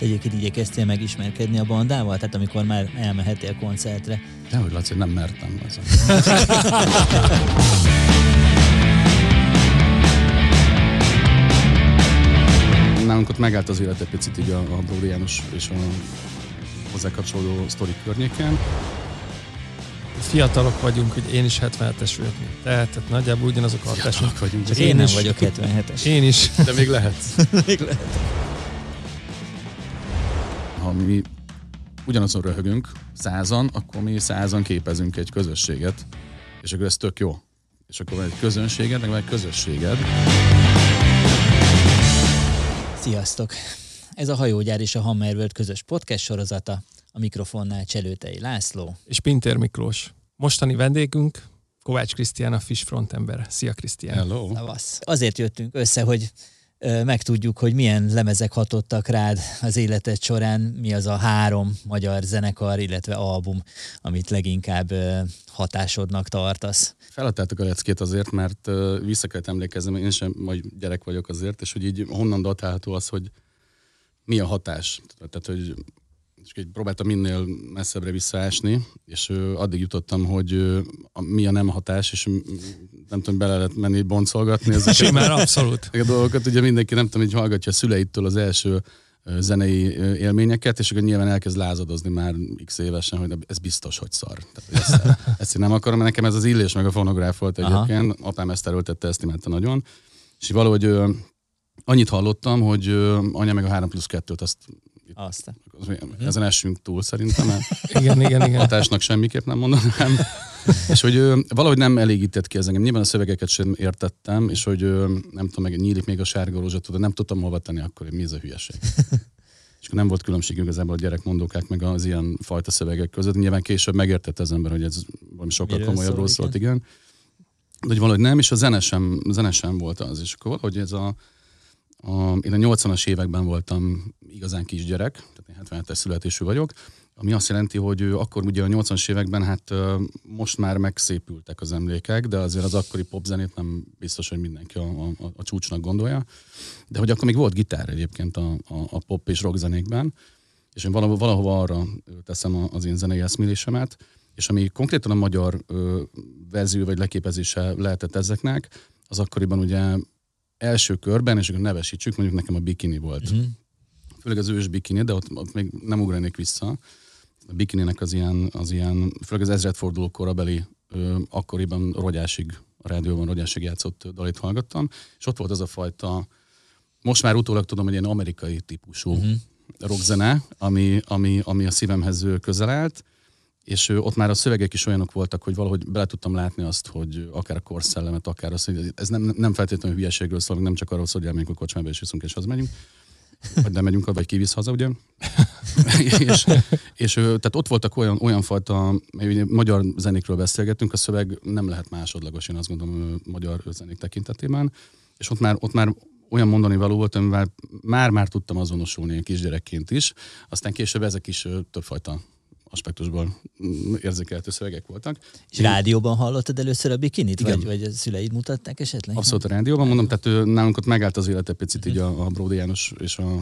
Egyébként igyekeztél megismerkedni a bandával? Tehát amikor már elmehettél koncertre? Dehogy Laci, nem mertem. Az Nálunk ott megállt az élet egy picit így a, a Bródi János és a hozzá kapcsolódó sztorik környéken. Fiatalok vagyunk, hogy én is 77-es vagyok. Tehát, tehát nagyjából ugyanazok a hatások. Fiatalok vagyunk. Csak én, én nem is. vagyok 77-es. Én is. De még lehetsz. Még lehet. Ha mi ugyanazon röhögünk, százan, akkor mi százan képezünk egy közösséget, és akkor ez tök jó. És akkor van egy közönséged, meg van egy közösséged. Sziasztok! Ez a Hajógyár és a Hammerworld közös podcast sorozata. A mikrofonnál Cselőtei László. És Pintér Miklós. Mostani vendégünk Kovács Krisztián, a Fish Front ember. Szia Krisztián. Hello. Szavasz. Azért jöttünk össze, hogy megtudjuk, hogy milyen lemezek hatottak rád az életed során, mi az a három magyar zenekar, illetve album, amit leginkább hatásodnak tartasz. Feladtátok a leckét azért, mert vissza kellett emlékeznem, én sem majd gyerek vagyok azért, és hogy így honnan datálható az, hogy mi a hatás. Tehát, hogy és így próbáltam minél messzebbre visszaásni, és addig jutottam, hogy mi a nem hatás, és nem tudom, bele lehet menni boncolgatni Simán, abszolút. a dolgokat. Ugye mindenki, nem tudom, hogy hallgatja a szüleitől az első zenei élményeket, és akkor nyilván elkezd lázadozni már x évesen, hogy ez biztos, hogy szar. Tehát, hogy ezt, ezt én nem akarom, mert nekem ez az illés meg a fonográf volt Aha. egyébként. Apám ezt erőltette, ezt imádta nagyon. És így valahogy annyit hallottam, hogy anya meg a 3 plusz 2-t, azt Azt. ezen essünk túl szerintem, mert Igen, igen, igen. hatásnak semmiképp nem mondanám. és hogy ö, valahogy nem elégített ki ez engem. Nyilván a szövegeket sem értettem, és hogy ö, nem tudom, meg nyílik még a sárga rózsa, tudod, nem tudtam hova tenni akkor, hogy mi ez a hülyeség. és akkor nem volt különbség igazából a gyerekmondókák meg az ilyen fajta szövegek között. Nyilván később megértette az ember, hogy ez valami sokkal Miről komolyabbról szól, szólt, igen. De hogy valahogy nem, és a zene sem, zene sem volt az. És akkor valahogy ez a, a, én a 80-as években voltam igazán kisgyerek, tehát én 77-es születésű vagyok, ami azt jelenti, hogy akkor ugye a 80-as években, hát most már megszépültek az emlékek, de azért az akkori popzenét nem biztos, hogy mindenki a, a, a csúcsnak gondolja. De hogy akkor még volt gitár egyébként a, a, a pop és rock zenékben, és én valahova, valahova arra teszem az én zenei eszmélésemet, és ami konkrétan a magyar ö, verzió vagy leképezése lehetett ezeknek, az akkoriban ugye első körben, és akkor nevesítsük, mondjuk nekem a bikini volt. Mhm. Főleg az ős bikini, de ott, ott még nem ugranék vissza. A bikininek az ilyen, az ilyen főleg az ezredforduló korabeli, ö, akkoriban rogyásig, a rádióban rogyásig játszott dalit hallgattam, és ott volt az a fajta, most már utólag tudom, hogy ilyen amerikai típusú Mhm. rockzene, ami, ami, ami a szívemhez közel állt, és ott már a szövegek is olyanok voltak, hogy valahogy bele tudtam látni azt, hogy akár a korszellemet, akár azt, hogy ez nem, nem feltétlenül hülyeségről szól, nem csak arról szól, hogy elmegyünk a kocsmába és iszunk és hazamegyünk, vagy nem megyünk, vagy kivisz haza, ugye? és, és tehát ott voltak olyan, olyan fajta, magyar zenékről beszélgettünk, a szöveg nem lehet másodlagos, én azt gondolom, magyar zenék tekintetében, és ott már, ott már olyan mondani való volt, amivel már-már tudtam azonosulni én kisgyerekként is, aztán később ezek is többfajta aspektusból mm, érzékelhető szövegek voltak. És rádióban hallottad először a bikinit? Igen. Vagy, vagy a szüleid mutatták esetleg? Abszolút a rádióban mondom, tehát ő, nálunk ott megállt az élet egy picit így a, a Bródi János és a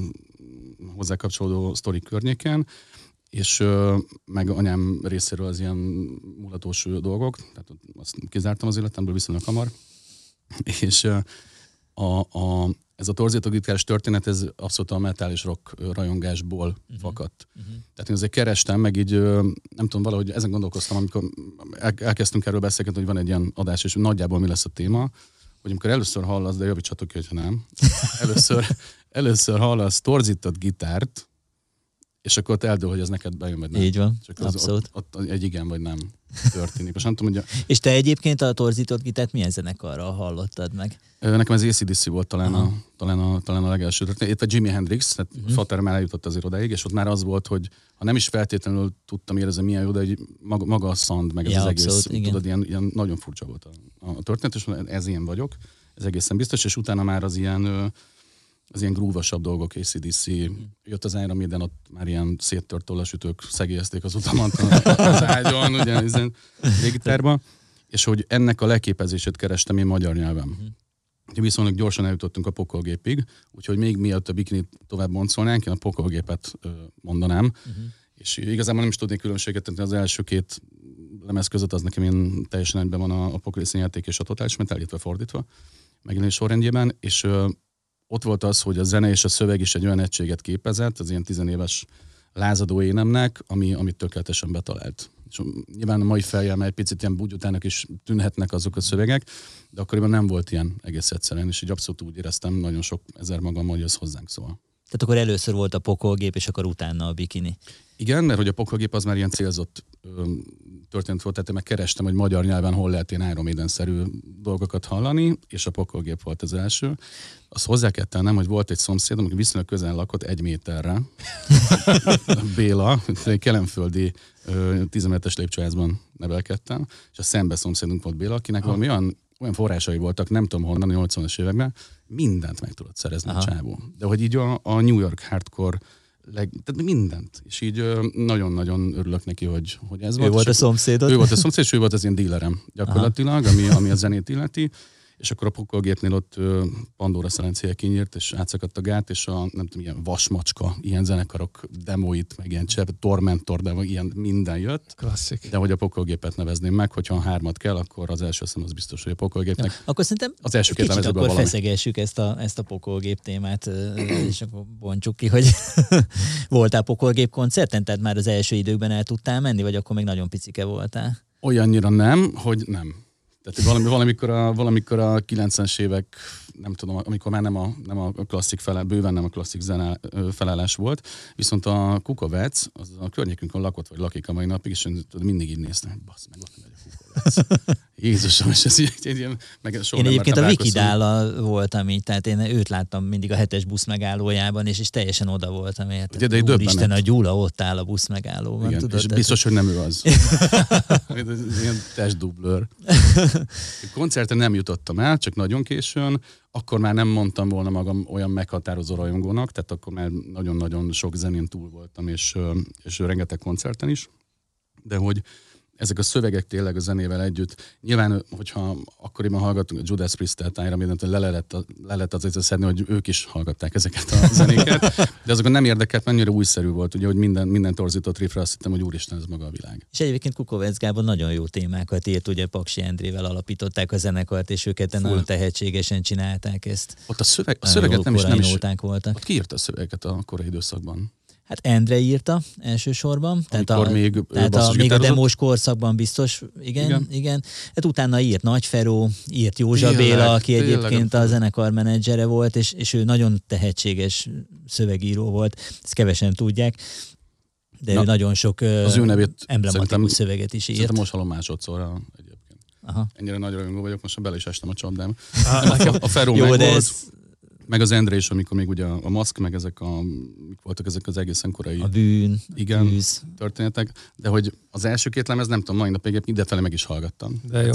hozzá kapcsolódó sztorik környéken, és meg anyám részéről az ilyen mulatós dolgok, tehát azt kizártam az életemből viszonylag hamar, és a, a, ez a torzítógitáros történet, ez abszolút a metal és rock rajongásból uh-huh. fakadt. Mhm. Tehát én azért kerestem, meg így, nem tudom, valahogy ezen gondolkoztam, amikor el, elkezdtünk erről beszélgetni, hogy van egy ilyen adás, és nagyjából mi lesz a téma, hogy amikor először hallasz, de javítsatok ki, hogyha nem, először, először hallasz torzított gitárt, és akkor ott eldől, hogy ez neked bejön, vagy nem. Így van, Csak az, abszolút. ott, ott, egy igen, vagy nem történik. Most nem tudom, hogy a, És te egyébként a torzított gitárt milyen zenekarral hallottad meg? Nekem az ACDC volt talán, a, talán, a, talán a legelső. történet. Itt a Jimi Hendrix, tehát uh-huh. Fater már eljutott az irodáig, és ott már az volt, hogy ha nem is feltétlenül tudtam érezni milyen jó, de egy maga, maga a szand, meg ez Ja, az egész, abszolút, igen. tudod, ilyen, ilyen, nagyon furcsa volt a, a történet, és ez ilyen vagyok, ez egészen biztos, és utána már az ilyen, az ilyen grúvasabb dolgok, ACDC, jött az Iron Maiden, ott már ilyen széttört tollasütők szegélyezték az utamat az ágyon, ugye, légitárba, és hogy ennek a leképezését kerestem én magyar nyelven. Mhm. viszonylag gyorsan eljutottunk a pokolgépig, úgyhogy még miatt a bikinit tovább boncolnánk, én a pokolgépet mondanám. Uh-huh. És igazából nem is tudnék különbséget tenni az első két lemez között, az nekem ilyen teljesen egyben van a, a Pokoliszín játék és a Total Metal, illetve fordítva, megjelenés sorrendjében, és ott volt az, hogy a zene és a szöveg is egy olyan egységet képezett, az ilyen tizenéves lázadó énemnek, ami, amit tökéletesen betalált. És nyilván a mai fejjel egy picit ilyen bugyutának is tűnhetnek azok a szövegek, de akkoriban nem volt ilyen egész egyszerűen, és így abszolút úgy éreztem nagyon sok ezer magam, hogy ez hozzánk szól. Tehát akkor először volt a pokolgép, és akkor utána a bikini. Igen, mert hogy a pokolgép az már ilyen célzott történet volt, tehát én meg kerestem, hogy magyar nyelven hol lehet ilyen Iron szerű dolgokat hallani, és a pokolgép volt az első. Azt hozzá kell tennem, hogy volt egy szomszédom, aki viszonylag közel lakott egy méterre. Béla, egy kelemföldi 10 es lépcsőházban nevelkedtem, és a szembe szomszédunk volt Béla, akinek valami olyan olyan forrásai voltak, nem tudom honnan, a 80-as években, mindent meg tudott szerezni Aha. a csávó. De hogy így a, a New York hardcore leg, tehát mindent. És így nagyon-nagyon örülök neki, hogy, hogy ez ő volt. Ő volt a szomszédod? Ő volt a szomszéd, és ő volt az én dílerem gyakorlatilag, ami, ami a zenét illeti és akkor a pokolgépnél ott Pandora szerencéje kinyírt, és átszakadt a gát, és a nem tudom, ilyen vasmacska, ilyen zenekarok demóit, meg ilyen csepp, Tormentor, de ilyen minden jött. Klasszik. De hogy a pokolgépet nevezném meg, hogyha a hármat kell, akkor az első szem az biztos, hogy a pokolgépnek. Ja, akkor szerintem az első két kicsit akkor valami. feszegessük ezt a, ezt a pokolgép témát, és akkor bontsuk ki, hogy voltál pokolgép koncerten, tehát már az első időkben el tudtál menni, vagy akkor még nagyon picike voltál? Olyannyira nem, hogy nem. Tehát valami, valamikor, a, valamikor a 90-es évek, nem tudom, amikor már nem a, nem a klasszik felel, bőven nem a klasszik zene felállás volt, viszont a Kukovec, az a környékünkön lakott, vagy lakik a mai napig, és mindig így néztem, hogy bassz meg, ott megy a Kukovec. Jézusom, és ez egy ilyen, meg soha Én egyébként a Vikidállal voltam így, tehát én őt láttam mindig a hetes busz megállójában, és, és teljesen oda voltam. Érted? Ugye, de egy Úristen, a Gyula ott áll a busz megállóban. Igen, tudod, és biztos, hogy nem ő az. ilyen testdublőr. Koncerten nem jutottam el, csak nagyon későn, akkor már nem mondtam volna magam olyan meghatározó rajongónak, tehát akkor már nagyon-nagyon sok zenén túl voltam, és, és rengeteg koncerten is, de hogy ezek a szövegek tényleg a zenével együtt. Nyilván, hogyha akkoriban hallgattunk a Judas Priest-et, Iron Maiden, le lehet, le lehet azért szedni, hogy ők is hallgatták ezeket a zenéket, de azokon nem érdekelt, mennyire újszerű volt, ugye, hogy minden, minden torzított riffre azt hittem, hogy úristen, ez maga a világ. És egyébként Kukovec Gábor nagyon jó témákat írt, ugye Paksi Endrével alapították a zenekart, és őket nagyon tehetségesen csinálták ezt. Ott a, szöveg, a szöveget nem is, nem is, voltak. Ott kiírta a szöveget a korai időszakban? Hát Endre írta elsősorban. Tehát a, még, tehát a, még a demós korszakban biztos, igen, igen. igen. Hát utána írt Nagy Feró, írt Józsa tényleg, Béla, aki tényleg, egyébként a zenekar menedzsere volt, és, és ő nagyon tehetséges szövegíró volt, ezt kevesen tudják. De Na, ő nagyon sok az ő nevét emblematikus szöveget is írt. Szerintem most hallom másodszorra egyébként. Aha. Ennyire nagy rajongó vagyok, most bele is estem a csapdám. Ah, a, a Feró Jó, meg de volt. Ez meg az Andrés, amikor még ugye a maszk, meg ezek a, mik voltak ezek az egészen korai... A bűn, igen, tűz. történetek. De hogy az első két lemez, nem tudom, mai napig idefele meg is hallgattam. De jó.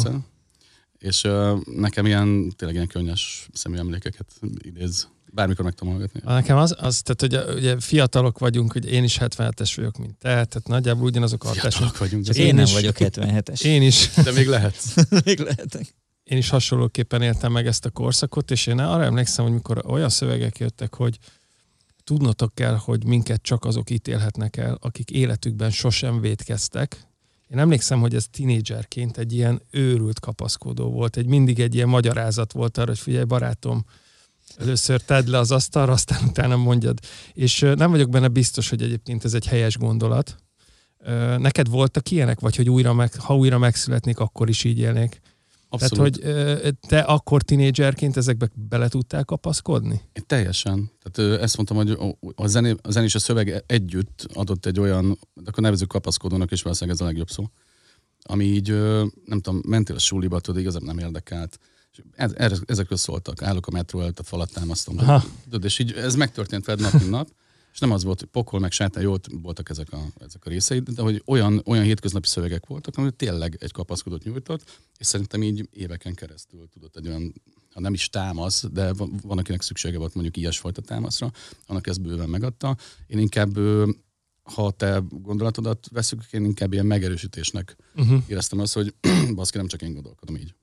És uh, nekem ilyen, tényleg ilyen könnyes személyemlékeket idéz bármikor meg tudom hallgatni. Nekem az, az tehát hogy ugye fiatalok vagyunk, hogy én is 77-es vagyok, mint te, tehát nagyjából ugyanazok a Fiatalok vagyunk. Csak én, én nem is, vagyok 77-es. Én is. De még lehet. még lehetek én is hasonlóképpen éltem meg ezt a korszakot, és én arra emlékszem, hogy mikor olyan szövegek jöttek, hogy tudnotok kell, hogy minket csak azok ítélhetnek el, akik életükben sosem védkeztek. Én emlékszem, hogy ez tinédzserként egy ilyen őrült kapaszkodó volt, egy mindig egy ilyen magyarázat volt arra, hogy figyelj barátom, először tedd le az asztalra, aztán utána mondjad. És nem vagyok benne biztos, hogy egyébként ez egy helyes gondolat. Neked voltak ilyenek, vagy hogy újra meg, ha újra megszületnék, akkor is így élnék? Abszolút. Tehát, hogy te akkor tinédzserként ezekbe bele tudtál kapaszkodni? Teljesen. Tehát ezt mondtam, hogy a, zené, a zen és a szöveg együtt adott egy olyan, akkor nevezük kapaszkodónak, és valószínűleg ez a legjobb szó, ami így, nem tudom, mentél a suliba, tudod, igazából nem érdekelt. Ez, ezekről szóltak. Állok a metró előtt, a falat támasztom. Tudod, és így ez megtörtént veled nap, mint nap. És nem az volt, hogy pokol, meg sátán, jó voltak ezek a, ezek a részei, de hogy olyan, olyan hétköznapi szövegek voltak, amit tényleg egy kapaszkodót nyújtott, és szerintem így éveken keresztül tudott egy olyan, ha nem is támasz, de van, van akinek szüksége volt mondjuk ilyesfajta támaszra, annak ezt bőven megadta. Én inkább ha te gondolatodat veszük, én inkább ilyen megerősítésnek uh-huh. éreztem azt, hogy baszki, nem csak én gondolkodom így.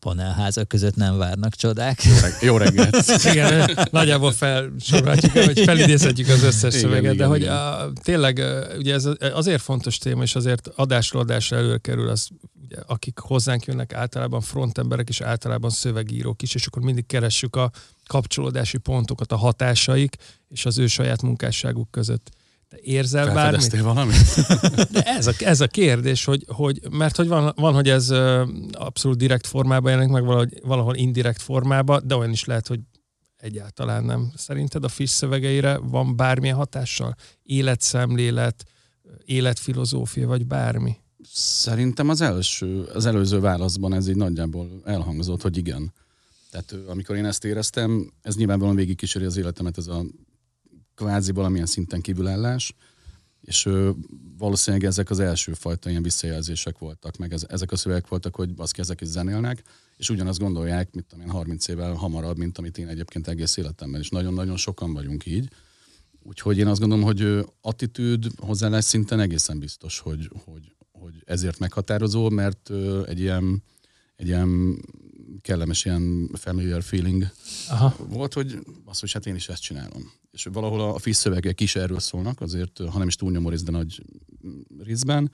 Panelházak között nem várnak csodák. Jó, reg- jó reggelt! igen, nagyjából felsorolhatjuk, vagy felidézhetjük az összes Igen, szöveget, de igen, hogy igen. a, tényleg ugye ez azért fontos téma, és azért adásról adásra előkerül az, ugye, akik hozzánk jönnek általában frontemberek és általában szövegírók is, és akkor mindig keressük a kapcsolódási pontokat, a hatásaik és az ő saját munkásságuk között. Te érzel bármit? Felfedeztél valamit? De ez a, ez a kérdés, hogy, hogy mert hogy van, van, hogy ez abszolút direkt formában jelenik meg, valahogy, valahol indirekt formában, de olyan is lehet, hogy egyáltalán nem. Szerinted a FIS szövegeire van bármilyen hatással? Életszemlélet, életfilozófia, vagy bármi? Szerintem az első, az előző válaszban ez így nagyjából elhangzott, hogy igen. Tehát amikor én ezt éreztem, ez nyilvánvalóan végig kíséri az életemet, ez a kvázi valamilyen szinten kívülállás, és ö, valószínűleg ezek az első fajta ilyen visszajelzések voltak, meg ez, ezek a szövegek voltak, hogy baszki, ezek is zenélnek, és ugyanazt gondolják, mit tudom én, 30 évvel hamarabb, mint amit én egyébként egész életemben, és nagyon-nagyon sokan vagyunk így. Úgyhogy én azt gondolom, hogy attitűd, hozzáállás szinten egészen biztos, hogy, hogy, hogy ezért meghatározó, mert egy ilyen, egy ilyen kellemes ilyen familiar feeling Aha. volt, hogy az, hogy hát én is ezt csinálom. És valahol a FIS szövegek is erről szólnak, azért, ha nem is túlnyomó rész, de nagy részben,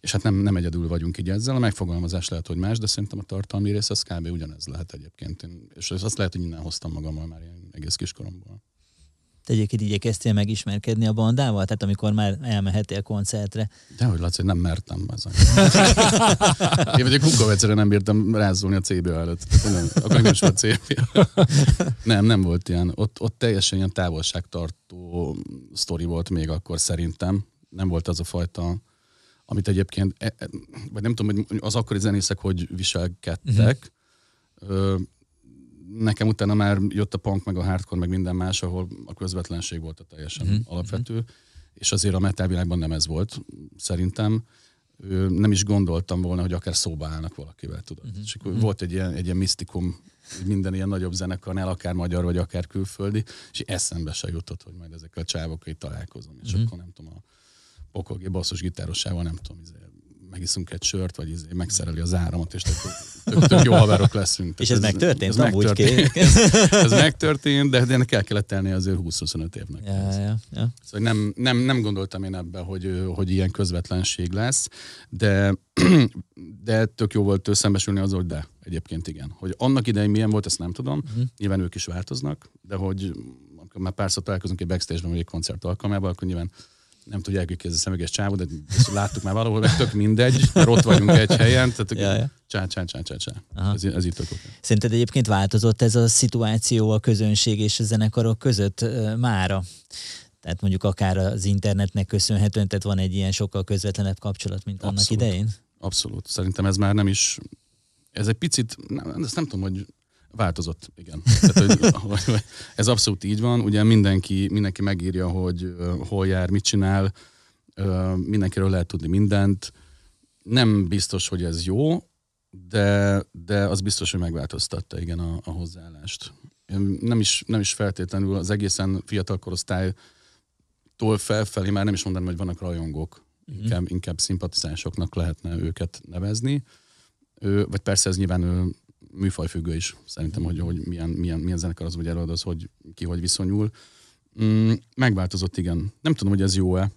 és hát nem, nem egyedül vagyunk így ezzel. A megfogalmazás lehet, hogy más, de szerintem a tartalmi rész az kb. ugyanez lehet egyébként. Én, és azt lehet, hogy innen hoztam magammal már ilyen egész kiskoromból. Te egyébként igyekeztél megismerkedni a bandával? Tehát amikor már elmehettél koncertre. De hogy Laci, nem mertem ezen. Én vagy egy kukkavecere nem bírtam rázolni a CB előtt. Nem, akkor nem is volt CB. Nem, nem volt ilyen. Ott, ott teljesen ilyen távolságtartó sztori volt még akkor szerintem. Nem volt az a fajta, amit egyébként, e- e- vagy nem tudom, hogy az akkori zenészek hogy viselkedtek. Uh-huh. Nekem utána már jött a punk, meg a hardcore, meg minden más, ahol a közvetlenség volt a teljesen Mhm, uh-huh. alapvető, és azért a metal világban nem ez volt, szerintem. Nem is gondoltam volna, hogy akár szóba állnak valakivel, tudod. Mhm, Uh-huh. És akkor volt egy ilyen, egy ilyen misztikum, minden ilyen nagyobb zenekarnál, akár magyar, vagy akár külföldi, és eszembe se jutott, hogy majd ezekkel a csávokkal találkozom. És Mhm. akkor nem tudom, a pokolgé basszus gitárosával nem tudom, izé, megiszunk egy sört, vagy izé, megszereli az áramot, és tök, tök, tök jó haverok leszünk. És Tehát ez megtörtént ez megtörtént. két. ez megtörtént, de ennek el kellett telni azért 20-25 évnek. ja, ja, ja. Szóval nem, nem, nem gondoltam én ebbe, hogy, hogy ilyen közvetlenség lesz, de, de tök jó volt szembesülni azzal, hogy de, egyébként igen. Hogy annak idején milyen volt, ezt nem tudom. Uh-huh. Nyilván ők is változnak, de hogy amikor már párszor találkozunk egy backstage-ben, vagy egy koncert alkalmával, akkor nyilván nem tudják, hogy ez a szemüges csávó, de ezt láttuk már valahol, meg tök mindegy, mert ott vagyunk egy helyen, tehát Ja, ja. csá, csá, csá, csá, csá. Aha. Ez, ez itt tök. Szerinted egyébként változott ez a szituáció a közönség és a zenekarok között mára? Tehát mondjuk akár az internetnek köszönhetően, tehát van egy ilyen sokkal közvetlenebb kapcsolat, mint annak Abszolút. idején? Abszolút. Szerintem ez már nem is... Ez egy picit, nem, ezt nem tudom, hogy változott, igen. Tehát, hogy, ez abszolút így van. Ugye mindenki, mindenki megírja, hogy hol jár, mit csinál, mindenkiről lehet tudni mindent. Nem biztos, hogy ez jó, de, de az biztos, hogy megváltoztatta igen a, a hozzáállást. Nem is, nem is feltétlenül az egészen fiatal korosztálytól felfelé már nem is mondanám, hogy vannak rajongók. Mhm. Inkább, inkább szimpatizánsoknak lehetne őket nevezni. Ő, vagy persze ez nyilván ő, műfajfüggő is. Szerintem, hogy, hogy milyen, milyen, milyen zenekar az, vagy előad az, hogy ki hogy viszonyul. Mm, megváltozott, igen. Nem tudom, hogy ez jó-e.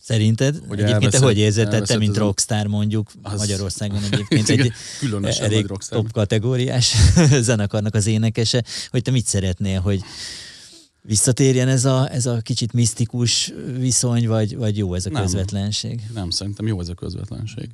Szerinted? Hogy egyébként te elveszett- hogy érzed? Te, elveszett mint rockstar mondjuk Az- Magyarországon egyébként Igen, egy Különösen elég rockstar. top kategóriás zenekarnak az énekese, hogy te mit szeretnél, hogy visszatérjen ez a, ez a kicsit misztikus viszony, vagy, vagy jó ez a Nem. közvetlenség? Nem, szerintem jó ez a közvetlenség.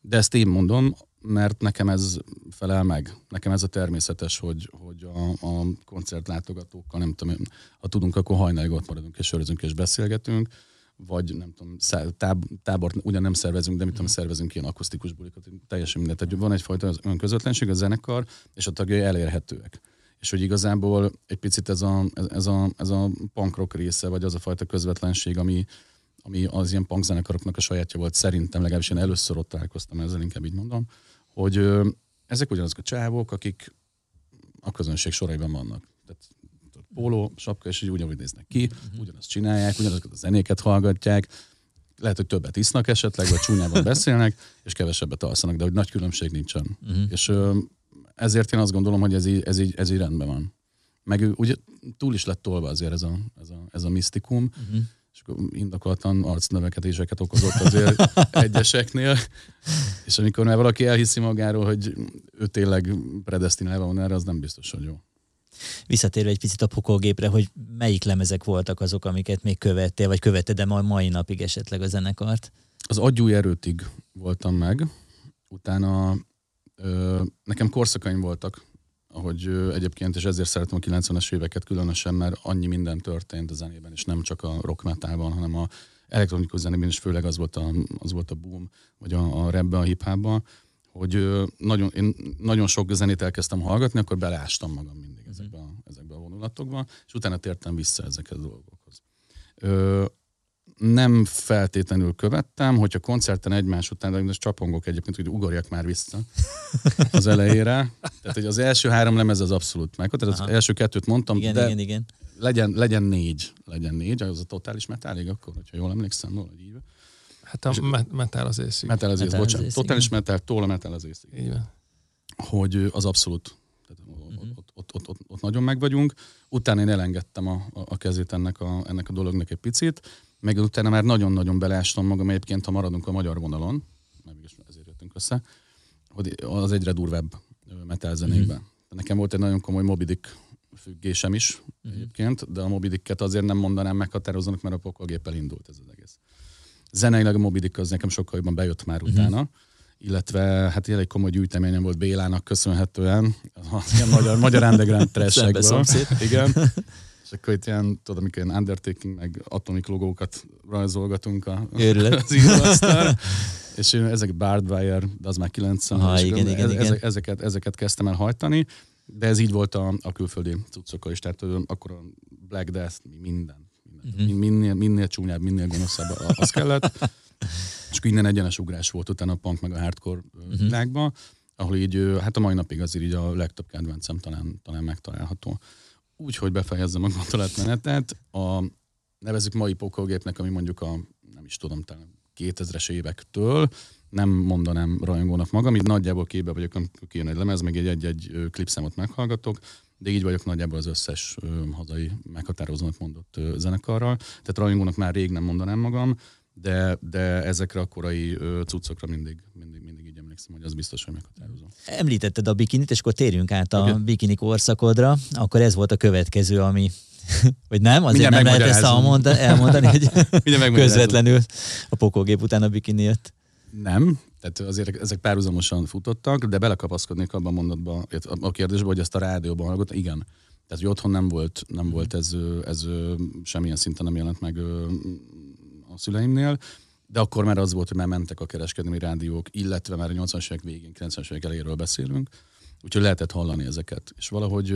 De ezt én mondom, mert nekem ez felel meg. Nekem ez a természetes, hogy, hogy a, a koncertlátogatókkal, nem tudom, ha tudunk, akkor hajnalig ott maradunk és sörözünk és beszélgetünk, vagy nem tudom, táb, tábort ugyan nem szervezünk, de mit tudom, szervezünk ilyen akusztikus bulikat, teljesen mindegy. Tehát van egyfajta közvetlenség, a zenekar és a tagjai elérhetőek. És hogy igazából egy picit ez a, ez a, ez a punk rock része, vagy az a fajta közvetlenség, ami, ami az ilyen punk zenekaroknak a sajátja volt, szerintem legalábbis én először ott találkoztam ezzel, inkább így mondom, hogy ö, ezek ugyanazok a csávok, akik a közönség soraiban vannak. Tehát póló, sapka, és így ugyanúgy néznek ki, ugyanazt csinálják, ugyanazokat a zenéket hallgatják, lehet, hogy többet isznak esetleg, vagy csúnyában beszélnek, és kevesebbet alszanak, de hogy nagy különbség nincsen. Uh-huh. És ö, ezért én azt gondolom, hogy ez így, ez így, ez így rendben van. Meg ugye túl is lett tolva azért ez a, ez a, ez a misztikum, uh-huh. És akkor indokoltan arcnövekedéseket okozott azért egyeseknél, és amikor már valaki elhiszi magáról, hogy ő tényleg predestinálva van erre, az nem biztos, hogy jó. Visszatérve egy picit a pokolgépre, hogy melyik lemezek voltak azok, amiket még követtél, vagy követted, de ma mai napig esetleg a zenekart? Az agyúj erőtig voltam meg, utána ö, nekem korszakaim voltak, ahogy ö, egyébként, és ezért szeretem a 90-es éveket különösen, mert annyi minden történt a zenében, és nem csak a rock metalban, hanem a elektronikus zenében is főleg az volt a, az volt a boom, vagy a, a rapben, a hip hogy nagyon, én nagyon sok zenét elkezdtem hallgatni, akkor beleástam magam mindig mhm. ezekbe a, ezekbe a vonulatokba, és utána tértem vissza ezekhez a dolgokhoz. Ö, nem feltétlenül követtem, hogyha koncerten egymás után, de most csapongok egyébként, hogy ugorjak már vissza az elejére. Tehát, hogy az első három lemez az abszolút meg. Tehát az Aha. első kettőt mondtam, igen, de igen, igen. Legyen, legyen négy, legyen négy, az a totális metálig akkor, hogyha jól emlékszem, valahogy így. Hát a met- metal az ész. Metal az ész, bocsánat. Totális metal, tól a metal az ész. Hogy az abszolút tehát uh-huh. ott, ott, ott, ott, ott, nagyon meg vagyunk. Utána én elengedtem a, a kezét ennek a, ennek a dolognak egy picit meg utána már nagyon-nagyon beleástam magam egyébként, ha maradunk a magyar vonalon, mert mégis ezért jöttünk össze, hogy az egyre durvább metal zenékben. Mm-hmm. Nekem volt egy nagyon komoly Mobidik függésem is mm-hmm. egyébként, de a Mobidiket azért nem mondanám meghatározónak, mert a pokolgéppel indult ez az egész. Zeneileg a Mobidik az nekem sokkal jobban bejött már mm-hmm. utána, illetve hát egy komoly gyűjteményem volt Bélának köszönhetően, a magyar, magyar underground trashekből. Igen. És akkor itt ilyen, tudod, amikor ilyen undertaking, meg atomic logókat rajzolgatunk a, az íróasztal. és én ezek Bardwire, de az már 90 Aha, igen, igen, igen. Ezek, ezeket, ezeket kezdtem el hajtani, de ez így volt a, a külföldi cuccokkal is, tehát akkor a Black Death, minden, minden. Uh-huh. minél, minél csúnyább, minél gonoszabb az kellett. és akkor innen egyenes ugrás volt utána a punk meg a hardcore uh-huh. világban, ahol így, hát a mai napig azért így a legtöbb kedvencem talán, talán megtalálható úgy, hogy befejezzem a gondolatmenetet, a nevezük mai pokolgépnek, ami mondjuk a, nem is tudom, talán 2000-es évektől, nem mondanám rajongónak magam, így nagyjából képbe vagyok, amikor kijön egy lemez, meg egy-egy klipszámot meghallgatok, de így vagyok nagyjából az összes ö, hazai meghatározónak mondott ö, zenekarral. Tehát rajongónak már rég nem mondanám magam, de, de ezekre a korai cuccokra mindig, mindig, mindig így emlékszem, hogy az biztos, hogy meghatározó. Említetted a bikinit, és akkor térjünk át a okay. bikini korszakodra. Akkor ez volt a következő, ami vagy nem? Azért Mindjárt nem lehet ezt elmondani, elmondani hogy közvetlenül a pokógép után a bikini jött. Nem, tehát azért ezek párhuzamosan futottak, de belekapaszkodnék abban a mondatba, a kérdésbe, hogy ezt a rádióban hallgatott. Igen. Tehát, hogy otthon nem volt, nem volt ez, ez, semmilyen szinten nem jelent meg szüleimnél, de akkor már az volt, hogy már mentek a kereskedelmi rádiók, illetve már a 80-as évek végén, 90-es évek elejéről beszélünk, úgyhogy lehetett hallani ezeket. És valahogy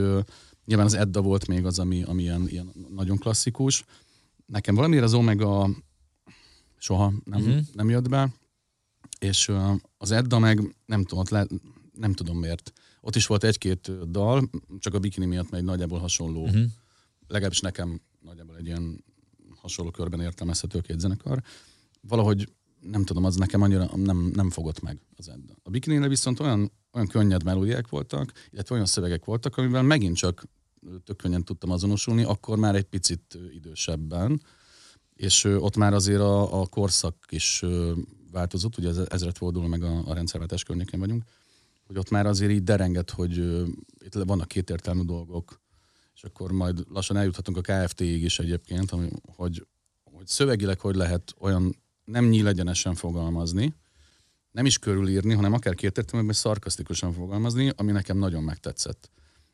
nyilván az Edda volt még az, ami, ami ilyen, ilyen nagyon klasszikus. Nekem valamiért az Omega soha nem, uh-huh. nem jött be, és az Edda meg nem tudom, le, nem tudom miért. Ott is volt egy-két dal, csak a bikini miatt megy nagyjából hasonló. Uh-huh. Legalábbis nekem nagyjából egy ilyen hasonló körben értelmezhető két zenekar. Valahogy nem tudom, az nekem annyira nem, nem fogott meg az Edda. A bikini viszont olyan, olyan könnyed melódiák voltak, illetve olyan szövegek voltak, amivel megint csak tök könnyen tudtam azonosulni, akkor már egy picit idősebben, és ott már azért a, a korszak is változott, ugye ez ezredforduló meg a, a rendszerváltás környékén vagyunk, hogy ott már azért így derengett, hogy itt vannak kétértelmű dolgok, és akkor majd lassan eljuthatunk a KFT-ig is egyébként, hogy, hogy, hogy szövegileg hogy lehet olyan nem nyílegyenesen fogalmazni, nem is körülírni, hanem akár kétértelműen, szarkasztikusan fogalmazni, ami nekem nagyon megtetszett.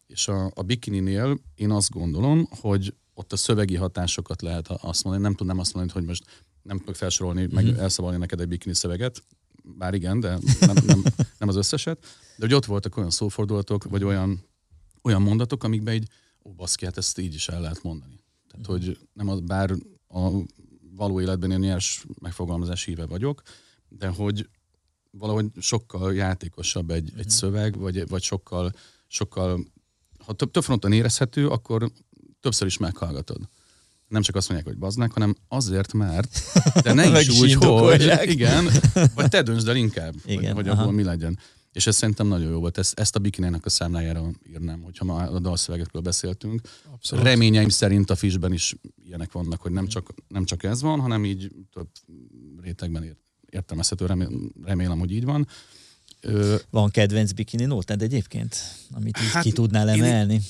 És a, a bikininél én azt gondolom, hogy ott a szövegi hatásokat lehet azt mondani, nem tudnám azt mondani, hogy most nem tudok felsorolni, mm-hmm. meg mhm. elszavalni neked egy bikini szöveget, bár igen, de nem, nem, nem az összeset, de hogy ott voltak olyan szófordulatok, vagy olyan, olyan mondatok, amikben egy ó, baszki, hát ezt így is el lehet mondani. Tehát, hogy nem az, bár a való életben én nyers megfogalmazás híve vagyok, de hogy valahogy sokkal játékosabb egy, egy szöveg, vagy, vagy sokkal, sokkal, ha több, több fronton érezhető, akkor többször is meghallgatod. Nem csak azt mondják, hogy baznak, hanem azért, mert, de ne is úgy, hogy, igen, vagy te döntsd el inkább, igen, hogy, hogy abból mi legyen. És ez szerintem nagyon jó volt. Ezt, ezt a bikinének a számlájára írnám, hogyha ma a dalszövegekről beszéltünk. Abszolút. Reményeim szerint a Fishben is ilyenek vannak, hogy nem csak, nem csak ez van, hanem így több rétegben értelmezhető, remélem, hogy így van. Van kedvenc bikini nótád egyébként, amit így hát, ki tudnál emelni? Én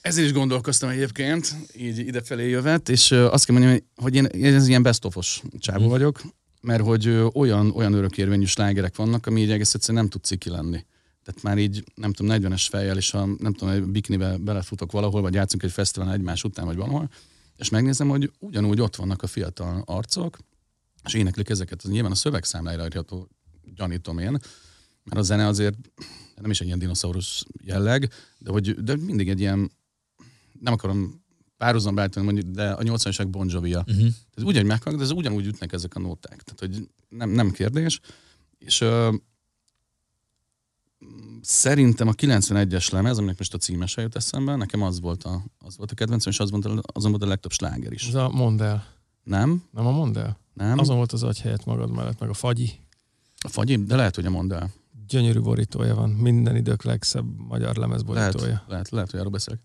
ezért is gondolkoztam egyébként, így idefelé jövet, és azt kell mondjam, hogy én, én ez ilyen best of csávó mm. vagyok, mert hogy olyan, olyan örökérvényű slágerek vannak, ami így egész egyszerűen nem tud ciki lenni. Tehát már így, nem tudom, 40-es fejjel, és a, nem tudom, egy biknibe belefutok valahol, vagy játszunk egy fesztiválon egymás után, vagy valahol, és megnézem, hogy ugyanúgy ott vannak a fiatal arcok, és éneklik ezeket. Az nyilván a szövegszámláira írható, gyanítom én, mert a zene azért nem is egy ilyen dinoszaurusz jelleg, de, hogy, de mindig egy ilyen, nem akarom párhuzam beállítani, mondjuk, de a 80-as Bon Jovi-a. Uh-huh. Tehát ugyanúgy meghallgat, de ez ugyanúgy ütnek ezek a nóták. Tehát, hogy nem, nem kérdés. És uh, szerintem a 91-es lemez, aminek most a címes jut eszembe, nekem az volt a, az volt a kedvencem, és az volt a, azon volt a legtöbb sláger is. Ez a Mondd el. Nem? Nem a Mondd el? Nem. Azon volt az agyhelyet magad mellett, meg a fagyi. A fagyi? De lehet, hogy a Mondd el. Gyönyörű borítója van. Minden idők legszebb magyar lemez borítója. Lehet, lehet, lehet hogy arról beszélek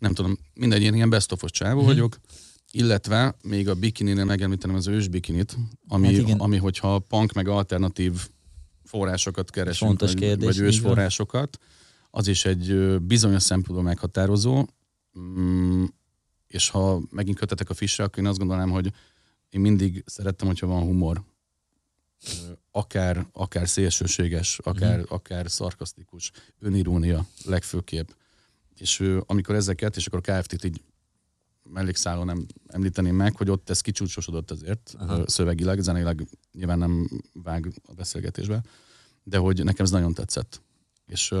nem tudom, mindegy, én ilyen best of csávó hmm. vagyok, illetve még a bikininél megemlítenem az ős bikinit, ami, hát ami hogyha punk meg alternatív forrásokat keresünk, Fontos vagy, kérdés, vagy ős forrásokat, az is egy bizonyos szempontból meghatározó, mm, és ha megint kötetek a fisre, akkor én azt gondolnám, hogy én mindig szerettem, hogyha van humor. Akár, akár szélsőséges, akár, mm. akár szarkasztikus, önirónia legfőképp és ő, amikor ezeket, és akkor a KFT-t így mellékszálon nem említeném meg, hogy ott ez kicsúcsosodott azért Aha. szövegileg, zeneileg nyilván nem vág a beszélgetésbe, de hogy nekem ez nagyon tetszett. És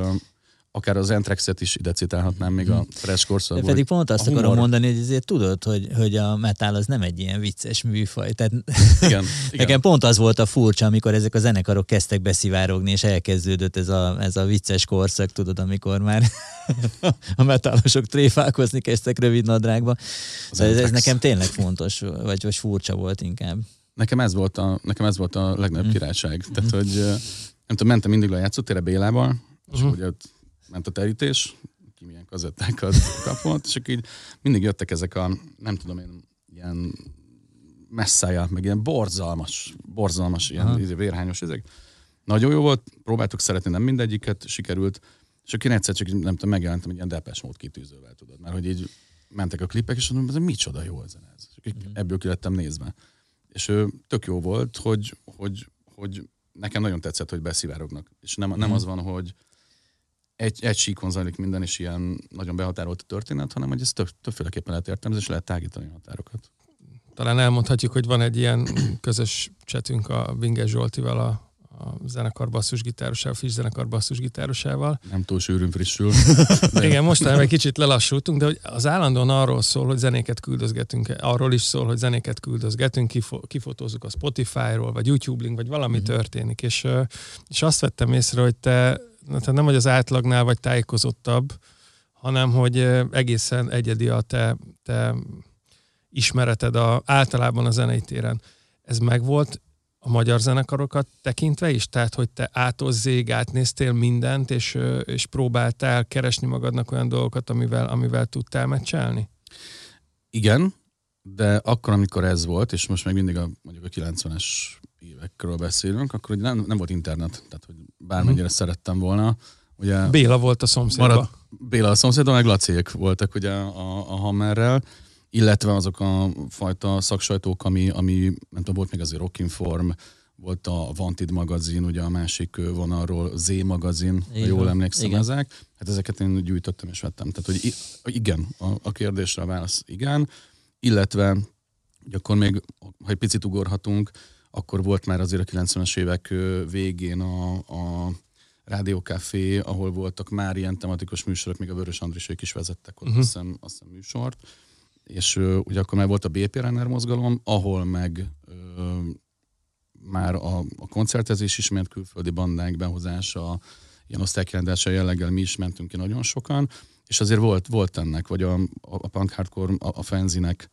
akár az Entrexet is ide citálhatnám, még a mhm. fresh korszakból. Pedig pont azt akarom mondani, hogy azért tudod, hogy, hogy a metal az nem egy ilyen vicces műfaj. Tehát igen, nekem igen. pont az volt a furcsa, amikor ezek a zenekarok kezdtek beszivárogni, és elkezdődött ez a, ez a vicces korszak, tudod, amikor már a metálosok tréfálkozni kezdtek rövid nadrágba. Szóval ez, ez nekem tényleg fontos, vagy, vagy furcsa volt inkább. Nekem ez volt a, nekem ez volt a legnagyobb mm. királyság. Tehát, hogy nem tudom, mentem mindig a játszótére Bélával, és uh-huh. ugye ott ment a terítés, ki milyen kazettákat kapott, és így mindig jöttek ezek a, nem tudom én, ilyen messzája, meg ilyen borzalmas, borzalmas, ilyen Aha. Izé, vérhányos ezek. Nagyon jó volt, próbáltuk szeretni, nem mindegyiket sikerült, és akkor én egyszer csak nem tudom, megjelentem egy ilyen depes mód kitűzővel, tudod, mert hogy így mentek a klipek, és mondom, ez micsoda jó ez. És uh-huh. ebből ki lettem nézve. És ő tök jó volt, hogy, hogy, hogy nekem nagyon tetszett, hogy beszivárognak. És nem, nem uh-huh. az van, hogy egy, egy síkon zajlik minden, és ilyen nagyon behatárolt a történet, hanem hogy ez több, többféleképpen lehet értelmezni, és lehet tágítani a határokat. Talán elmondhatjuk, hogy van egy ilyen közös csetünk a Vinges Zsoltival, a, a zenekar basszusgitárosával, Fish zenekar basszusgitárosával. Nem túl sűrűn frissül. De... Igen, most egy kicsit lelassultunk, de hogy az állandóan arról szól, hogy zenéket küldözgetünk, arról is szól, hogy zenéket küldözgetünk, kifo- kifotózzuk a Spotify-ról, vagy YouTube link, vagy valami mm-hmm. történik. És, és azt vettem észre, hogy te tehát nem, hogy az átlagnál vagy tájékozottabb, hanem hogy egészen egyedi a te, te ismereted a, általában a zenei téren. Ez megvolt a magyar zenekarokat tekintve is? Tehát, hogy te átozzég, átnéztél mindent, és, és próbáltál keresni magadnak olyan dolgokat, amivel, amivel tudtál megcsinálni? Igen, de akkor, amikor ez volt, és most még mindig a, mondjuk a 90-es évekről beszélünk, akkor ugye nem, nem volt internet, tehát hogy bármennyire hmm. szerettem volna. Ugye Béla volt a szomszédban. Marad, Béla a szomszédban, meg Lacék voltak ugye a, a Hammerrel, illetve azok a fajta szaksajtók, ami, ami nem tudom, volt még azért Rockinform, volt a Vantid magazin, ugye a másik vonalról Z magazin, ha jól emlékszem igen. ezek. Hát ezeket én gyűjtöttem és vettem. Tehát, hogy igen, a, a kérdésre a válasz igen, illetve hogy akkor még, ha egy picit ugorhatunk, akkor volt már azért a 90-es évek végén a, a Rádiókafé, ahol voltak már ilyen tematikus műsorok, még a Vörös Andrisék is vezettek ott, uh-huh. azt, hiszem, azt hiszem műsort. És ugye akkor már volt a BP Runner mozgalom, ahol meg uh, már a, a koncertezés is ment külföldi bandák behozása, ilyen osztálykirendása jelleggel mi is mentünk ki nagyon sokan, és azért volt, volt ennek, vagy a, a, a punk hardcore, a, a fanzinek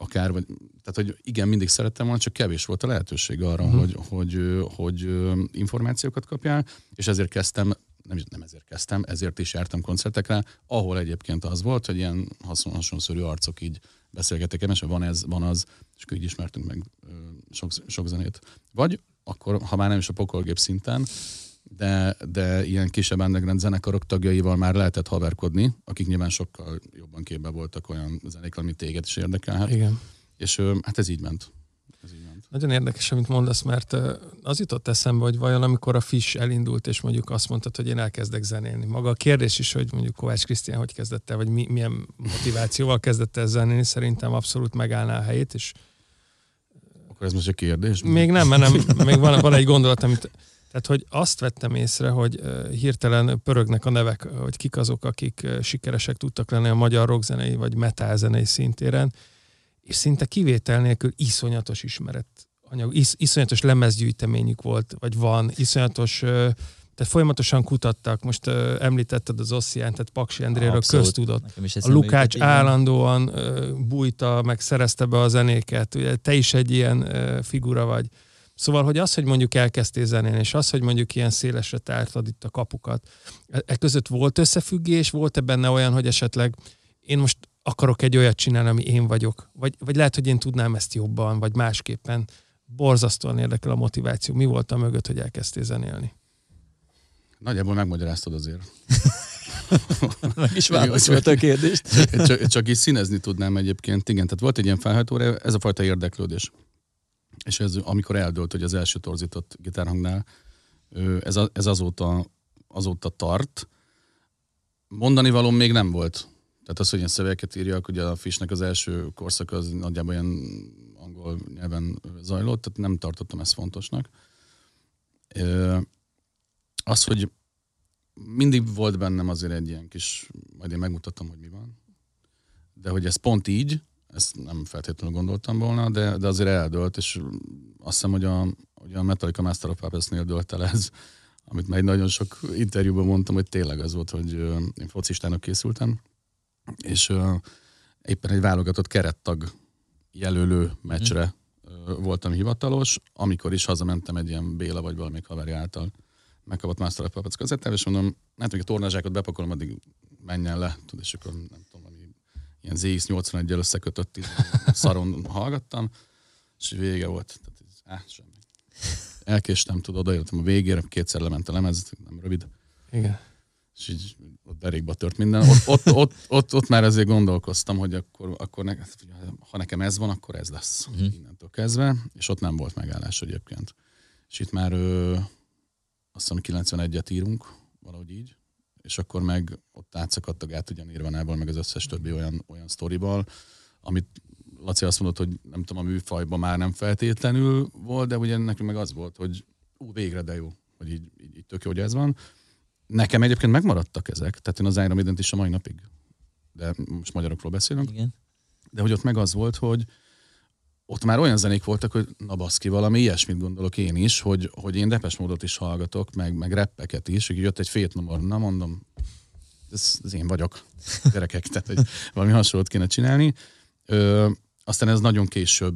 akár, vagy, tehát hogy igen, mindig szerettem volna, csak kevés volt a lehetőség arra, uh-huh. hogy, hogy, hogy, információkat kapjál, és ezért kezdtem nem, nem ezért kezdtem, ezért is jártam koncertekre, ahol egyébként az volt, hogy ilyen hasonló, hasonlószerű arcok így beszélgettek és van ez, van az, és akkor így ismertünk meg sok, sok zenét. Vagy akkor, ha már nem is a pokolgép szinten, de, de ilyen kisebb underground zenekarok tagjaival már lehetett haverkodni, akik nyilván sokkal jobban képbe voltak olyan zenék, amit téged is érdekelhet. Igen. És hát ez így ment. Ez így ment. Nagyon érdekes, amit mondasz, mert az jutott eszembe, hogy vajon amikor a Fish elindult, és mondjuk azt mondtad, hogy én elkezdek zenélni. Maga a kérdés is, hogy mondjuk Kovács Krisztián hogy kezdett el, vagy mi, milyen motivációval kezdett el zenélni, szerintem abszolút megállná a helyét, és akkor ez most egy kérdés? Még nem, mert nem, még van, van egy gondolat, amit tehát, hogy azt vettem észre, hogy hirtelen pörögnek a nevek, hogy kik azok, akik sikeresek tudtak lenni a magyar rockzenei vagy metal zenei szintéren, és szinte kivétel nélkül iszonyatos ismeret anyag, is, iszonyatos lemezgyűjteményük volt, vagy van, iszonyatos, tehát folyamatosan kutattak, most említetted az Osszián, tehát Paksi Endréről köztudott. A Lukács állandóan uh, bújta, meg szerezte be a zenéket, ugye te is egy ilyen figura vagy. Szóval, hogy az, hogy mondjuk elkezdtél zenélni, és az, hogy mondjuk ilyen szélesre tártad itt a kapukat, e, e között volt összefüggés, volt-e benne olyan, hogy esetleg én most akarok egy olyat csinálni, ami én vagyok, vagy, vagy lehet, hogy én tudnám ezt jobban, vagy másképpen. Borzasztóan érdekel a motiváció. Mi volt a mögött, hogy elkezdtél zenélni? Nagyjából megmagyaráztad azért. Meg is válaszolt a kérdést. csak, csak is színezni tudnám egyébként. Igen, tehát volt egy ilyen felhajtóra, ez a fajta érdeklődés. És ez, amikor eldőlt, hogy az első torzított gitárhangnál, ez, a, ez azóta, azóta tart. Mondani valóm még nem volt. Tehát az, hogy ilyen szövegeket írjak, ugye a Fishnek az első korszak az nagyjából ilyen angol nyelven zajlott, tehát nem tartottam ezt fontosnak. Az, hogy mindig volt bennem azért egy ilyen kis, majd én megmutatom, hogy mi van, de hogy ez pont így, ezt nem feltétlenül gondoltam volna, de, de azért eldölt, és azt hiszem, hogy a, hogy a Metallica Master of Puppets-nél dölt el ez, amit már nagyon sok interjúban mondtam, hogy tényleg az volt, hogy én focistának készültem, és éppen egy válogatott kerettag jelölő meccsre uh, voltam hivatalos, amikor is hazamentem egy ilyen Béla vagy valami haveri által megkapott Master of Puppets kazettával, és mondom, hát még a tornázsákot bepakolom, addig menjen le, tudod, és akkor nem ilyen ZX81-el összekötött szaron hallgattam, és vége volt. Tehát, áh, semmi. Elkéstem, tudod, odajöttem a végére, kétszer lement a lemez, nem rövid. Igen. És így ott derékba tört minden. Ott, ott, ott, ott, ott már azért gondolkoztam, hogy akkor, akkor ne, ha nekem ez van, akkor ez lesz uh-huh. innentől kezdve, és ott nem volt megállás egyébként. És itt már ö, azt hiszem 91-et írunk, valahogy így, és akkor meg ott átszakadt a gát ugye Nirvanával, meg az összes többi olyan, olyan sztorival, amit Laci azt mondott, hogy nem tudom, a műfajban már nem feltétlenül volt, de ugye nekünk meg az volt, hogy ú, végre de jó, hogy így, így, így tök jó, hogy ez van. Nekem egyébként megmaradtak ezek, tehát én az Iron maiden is a mai napig, de most magyarokról beszélünk. Igen. De hogy ott meg az volt, hogy ott már olyan zenék voltak, hogy na baszki, valami ilyesmit gondolok én is, hogy, hogy én depes módot is hallgatok, meg, meg reppeket is, hogy jött egy fétnomor, na mondom, ez, ez én vagyok, gyerekek, tehát hogy valami hasonlót kéne csinálni. Ö, aztán ez nagyon később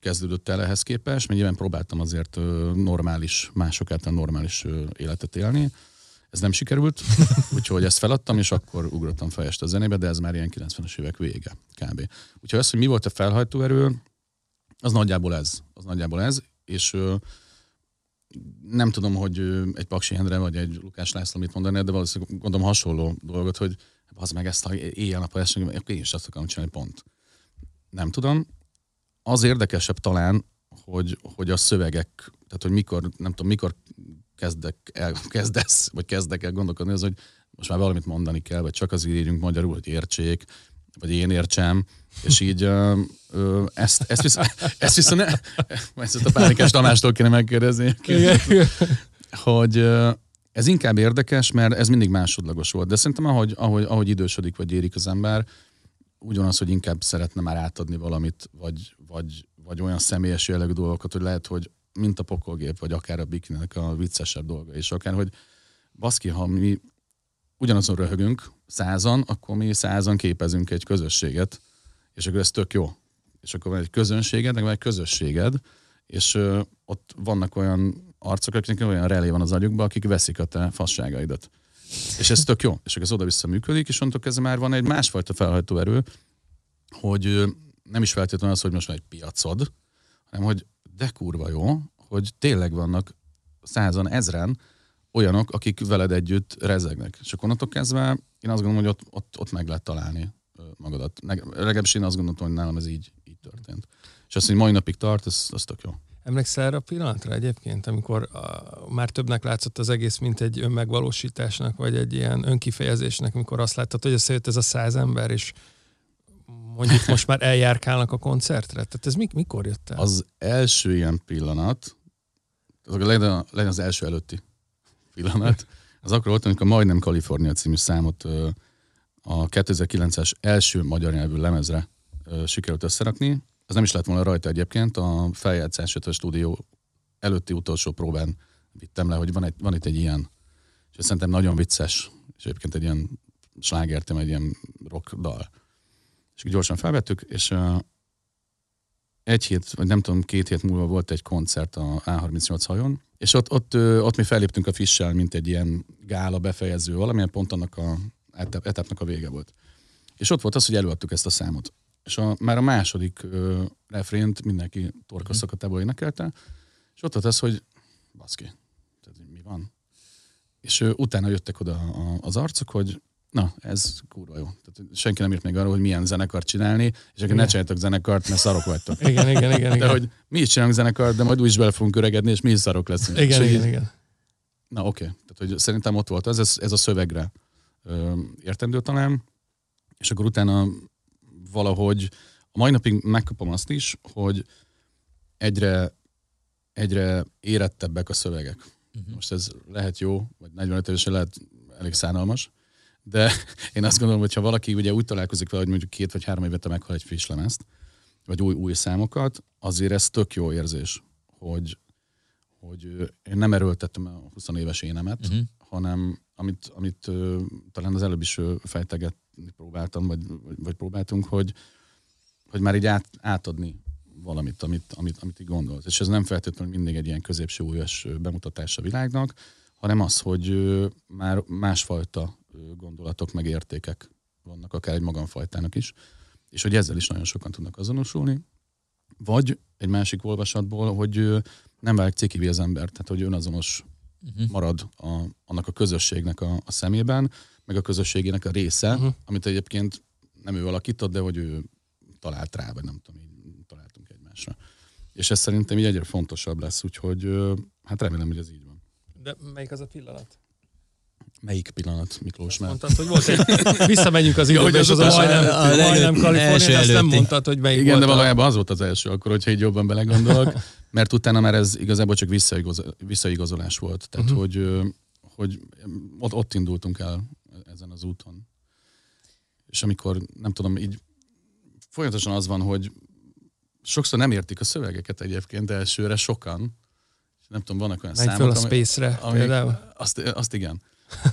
kezdődött el ehhez képest, mert nyilván próbáltam azért normális, mások által normális életet élni. Ez nem sikerült, úgyhogy ezt feladtam, és akkor ugrottam fel este a zenébe, de ez már ilyen 90-es évek vége, kb. Úgyhogy az, hogy mi volt a felhajtó erő, az nagyjából ez. Az nagyjából ez, és ö, nem tudom, hogy egy Paksi Endre vagy egy Lukás László mit mondaná, de valószínűleg gondolom hasonló dolgot, hogy az meg ezt a éjjel-nap akkor én is azt akarom csinálni, pont. Nem tudom. Az érdekesebb talán, hogy, hogy a szövegek, tehát hogy mikor, nem tudom, mikor kezdek el, kezdesz, vagy kezdek el gondolkodni, az, hogy most már valamit mondani kell, vagy csak azért írjunk magyarul, hogy értsék, vagy én értsem, és így ö, ö, ezt, ezt, viszont, ezt viszont ne, ezt a pánikás Tamástól kéne megkérdezni, hogy ez inkább érdekes, mert ez mindig másodlagos volt, de szerintem ahogy, ahogy, ahogy idősödik, vagy érik az ember, ugyanaz, hogy inkább szeretne már átadni valamit, vagy, vagy, vagy olyan személyes jellegű dolgokat, hogy lehet, hogy mint a pokolgép, vagy akár a bikinek a viccesebb dolga, és akár, hogy baszki, ha mi ugyanazon röhögünk, százan, akkor mi százan képezünk egy közösséget, és akkor ez tök jó. és akkor van egy közönséged, meg van egy közösséged, és ö, ott vannak olyan arcok, akiknek olyan relé van az agyukban, akik veszik a te fasságaidat. És ez tök jó, és akkor ez oda-vissza működik, és onnantól kezdve már van egy másfajta felhajtó erő, hogy nem is feltétlenül az, hogy most van egy piacod, hanem hogy de kurva jó, hogy tényleg vannak százan, ezren olyanok, akik veled együtt rezegnek. És akkor onnantól kezdve én azt gondolom, hogy ott, ott, ott meg lehet találni magadat. Leg- Legalábbis én azt gondoltam, hogy nálam ez így, így történt. És azt, hogy mai napig tart, az, az tök jó. Emlékszel erre a pillanatra egyébként, amikor uh, már többnek látszott az egész, mint egy önmegvalósításnak, vagy egy ilyen önkifejezésnek, amikor azt láttad, hogy összejött ez a száz ember, és mondjuk most már eljárkálnak a koncertre? Tehát ez mik, mikor jött el? Az első ilyen pillanat, az legyen, a- legyen az első előtti pillanat, az akkor volt, amikor Majdnem Kalifornia című számot ö, a 2009-es első magyar nyelvű lemezre ö, sikerült összerakni. Az nem is lett volna rajta egyébként, a feljátszás, illetve a stúdió előtti utolsó próbán vittem le, hogy van, egy, van itt egy ilyen, és ez szerintem nagyon vicces, és egyébként egy ilyen slágertem, egy ilyen rock dal. És gyorsan felvettük, és ö, egy hét, vagy nem tudom, két hét múlva volt egy koncert a A38 hajon, és ott, ott, ott mi felléptünk a Fissel, mint egy ilyen gála befejező, valamilyen pont annak a etap, etapnak a vége volt. És ott volt az, hogy előadtuk ezt a számot. És a, már a második ö, refrént mindenki torkaszakatából énekelte, és ott volt az, hogy baszki, tehát mi van? És ö, utána jöttek oda a, az arcok, hogy na, ez kurva jó. Tehát senki nem írt még arról, hogy milyen zenekart csinálni, és akkor ne Igen. csináljatok zenekart, mert szarok vagytok. Igen, igen, igen. De igen. hogy mi is csinálunk zenekart, de majd úgy is bele fogunk öregedni, és mi is szarok leszünk. igen, És igen, így- igen. Na oké, okay. tehát hogy szerintem ott volt az, ez, ez a szövegre értendő talán, és akkor utána valahogy a mai napig megkapom azt is, hogy egyre, egyre érettebbek a szövegek. Uh-huh. Most ez lehet jó, vagy 45 évesen lehet elég szánalmas, de én azt gondolom, hogy ha valaki ugye úgy találkozik vele, hogy mondjuk két vagy három évente meghal egy friss lemezt, vagy új, új számokat, azért ez tök jó érzés, hogy, hogy én nem erőltettem a 20 éves énemet, Uh-huh. hanem amit, amit ö, talán az előbb is ö, fejtegetni próbáltam, vagy, vagy, próbáltunk, hogy, hogy már így át, átadni valamit, amit, amit, amit így gondolsz. És ez nem feltétlenül mindig egy ilyen középsúlyos ö, bemutatás a világnak, hanem az, hogy ö, már másfajta gondolatok, meg értékek vannak, akár egy magamfajtának is, és hogy ezzel is nagyon sokan tudnak azonosulni. Vagy egy másik olvasatból, hogy nem válik cikivé az ember, tehát hogy önazonos Uh-huh. marad a, annak a közösségnek a, a szemében, meg a közösségének a része, uh-huh. amit egyébként nem ő alakított, de hogy ő talált rá, vagy nem tudom, így találtunk egymásra. És ez szerintem így egyre fontosabb lesz, úgyhogy hát remélem, hogy ez így van. De melyik az a pillanat? Melyik pillanat, Miklós? Mert Mondtad, hogy volt egy... Visszamegyünk az időbe, és az az a majdnem, a majdnem első Kalifornia, azt nem mondtad, hogy melyik igen, volt de a- valójában az volt az első, akkor, hogyha így jobban belegondolok, mert utána már ez igazából csak visszaigaz, visszaigazolás volt. Tehát, uh-huh. hogy, hogy ott, ott indultunk el ezen az úton. És amikor, nem tudom, így folyamatosan az van, hogy sokszor nem értik a szövegeket egyébként elsőre sokan. Nem tudom, vannak olyan föl számok, a ami- Space-re ami- például. azt, azt igen.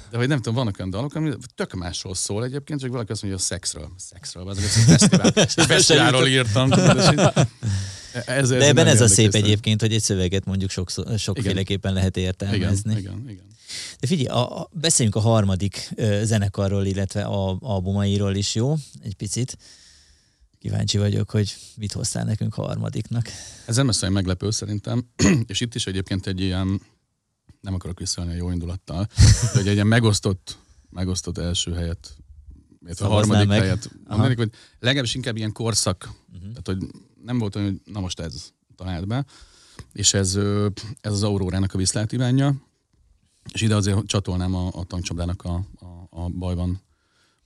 De hogy nem tudom, vannak olyan dalok, ami tök másról szól egyébként, csak valaki azt mondja, hogy a szexről. Szexről, az egy fesztivál, fesztiválról írtam. így- ez, De ebben ez a szép egyébként. hogy egy szöveget mondjuk sokszor, sokféleképpen lehet értelmezni. Igen, igen, igen. De figyelj, a, a, beszéljünk a harmadik ö, zenekarról, illetve a albumairól is, jó? Egy picit. Kíváncsi vagyok, hogy mit hoztál nekünk harmadiknak. Ez olyan meglepő szerintem, és itt is egyébként egy ilyen, nem akarok visszaállni a jó indulattal, de egy ilyen megosztott, megosztott első helyet, illetve a harmadik meg. helyet mondanék, hogy legalábbis inkább ilyen korszak, Uh-huh. tehát hogy nem volt olyan, hogy na most ez talált be, és ez, ez az Aurórának a viszlátívánja, és ide azért csatolnám a, a tankcsapdának a, a, a bajban,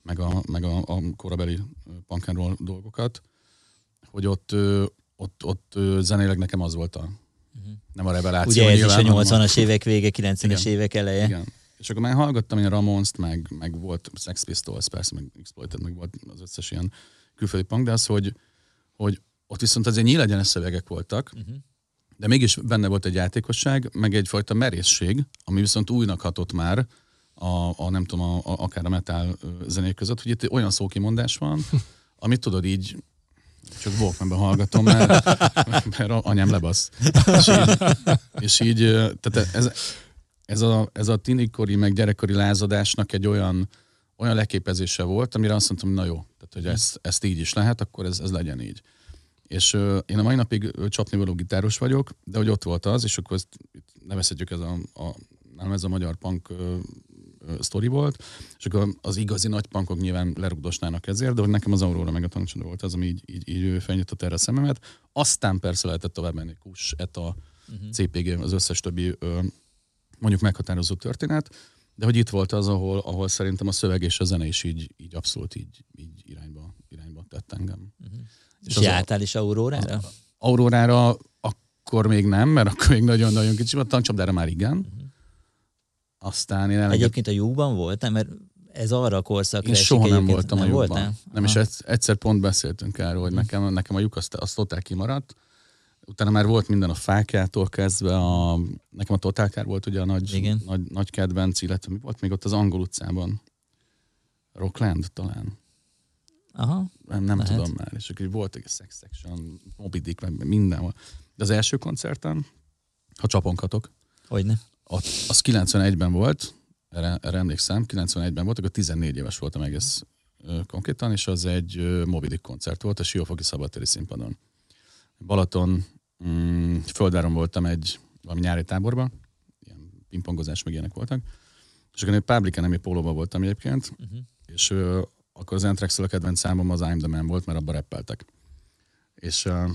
meg a, meg a, a korabeli pankánról dolgokat, hogy ott, ott, ott ö, zenéleg nekem az volt a. nem a reveláció. Ugye ez is a nyilván, hanem 80-as évek vége, 90-es Igen. évek eleje. Igen. És akkor már hallgattam én Ramones-t, meg, meg volt Sex Pistols, persze, meg Exploited, meg volt az összes ilyen külföldi punk, de az, hogy, hogy ott viszont azért nyílegyenes szövegek voltak, Uh-huh. de mégis benne volt egy játékosság, meg egyfajta merészség, ami viszont újnak hatott már a, a nem tudom, a, a, akár a metal zenék között, hogy itt olyan szókimondás van, amit tudod így, Csak Walkmanben hallgatom, mert, mert anyám lebasz. És így, és így tehát ez, ez a, ez a tinikori, meg gyerekkori lázadásnak egy olyan, olyan leképezése volt, amire azt mondtam, na jó, tehát hogy ezt, ezt így is lehet, akkor ez, ez legyen így. És én a mai napig csapnivaló gitáros vagyok, de hogy ott volt az, és akkor ezt nevezhetjük ez a, a nem ez a magyar punk sztori volt, és akkor az igazi nagy punkok nyilván lerugdosnának ezért, de hogy nekem az Aurora meg a tankcsodó volt az, ami így, így, így felnyitott erre a szememet. Aztán persze lehetett tovább menni Kus, ETA, uh-huh. CPG, az összes többi mondjuk meghatározó történet, de hogy itt volt az, ahol, ahol szerintem a szöveg és a zene is így, így abszolút így, így irányba, irányba tett engem. Uh-huh. És, és jártál is Aurórára? Aurórára akkor még nem, mert akkor még nagyon-nagyon kicsi volt, tankcsapdára már igen. Uh-huh. Aztán én elenged... Egyébként a Júban voltam, mert ez arra a korszakra Én soha nem voltam nem a Júban. Nem, is egyszer pont beszéltünk erről, hogy nekem, nekem a lyuk azt, azt totál kimaradt. Utána már volt minden a fákjától kezdve, a, nekem a Totálkár volt ugye a nagy, Igen. nagy, nagy kedvenc, illetve mi volt még ott az Angol utcában? Rockland talán. Aha. Nem, nem tudom már. És akkor volt egy Sex Section, Moby Dick, meg minden. De az első koncerten, ha csaponkatok, Hogyne. Az 91-ben volt, erre, erre emlékszem, 91-ben volt, akkor 14 éves voltam egész ö, konkrétan, és az egy ö, Moby Dick koncert volt a Siófoki Szabadtéri színpadon. Balaton, mm, Földváron voltam egy valami nyári táborban, ilyen pingpongozás meg ilyenek voltak, és akkor egy Public Enemy pólóban voltam egyébként, uh-huh. és ö, akkor az anthrax a kedvenc számom az I'm the Man volt, mert abban reppeltek. És uh,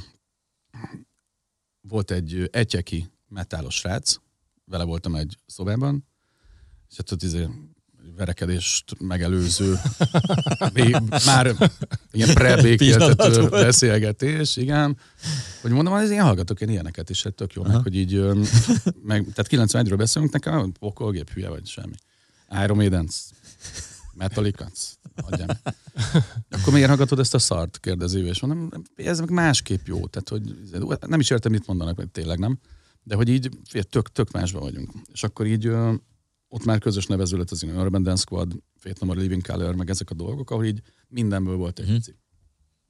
volt egy egyeki metálos srác, vele voltam egy szobában, és hát ott izé verekedést megelőző, már ilyen prebékéltető beszélgetés, igen. Hogy mondom, hogy én hallgatok én ilyeneket is, hát tök jó, Aha. meg, hogy így, meg, tehát 91-ről beszélünk, nekem pokolgép hülye vagy semmi. Iron Maiden, Metallica, adjam. Akkor miért hallgatod ezt a szart, kérdezi és mondom, ez meg másképp jó, tehát hogy nem is értem, mit mondanak, hogy tényleg nem. De hogy így tök, tök másban vagyunk. És akkor így ott már közös nevező lett az Urban Dance Squad, No Living Color, meg ezek a dolgok, ahol így mindenből volt egy uh-huh.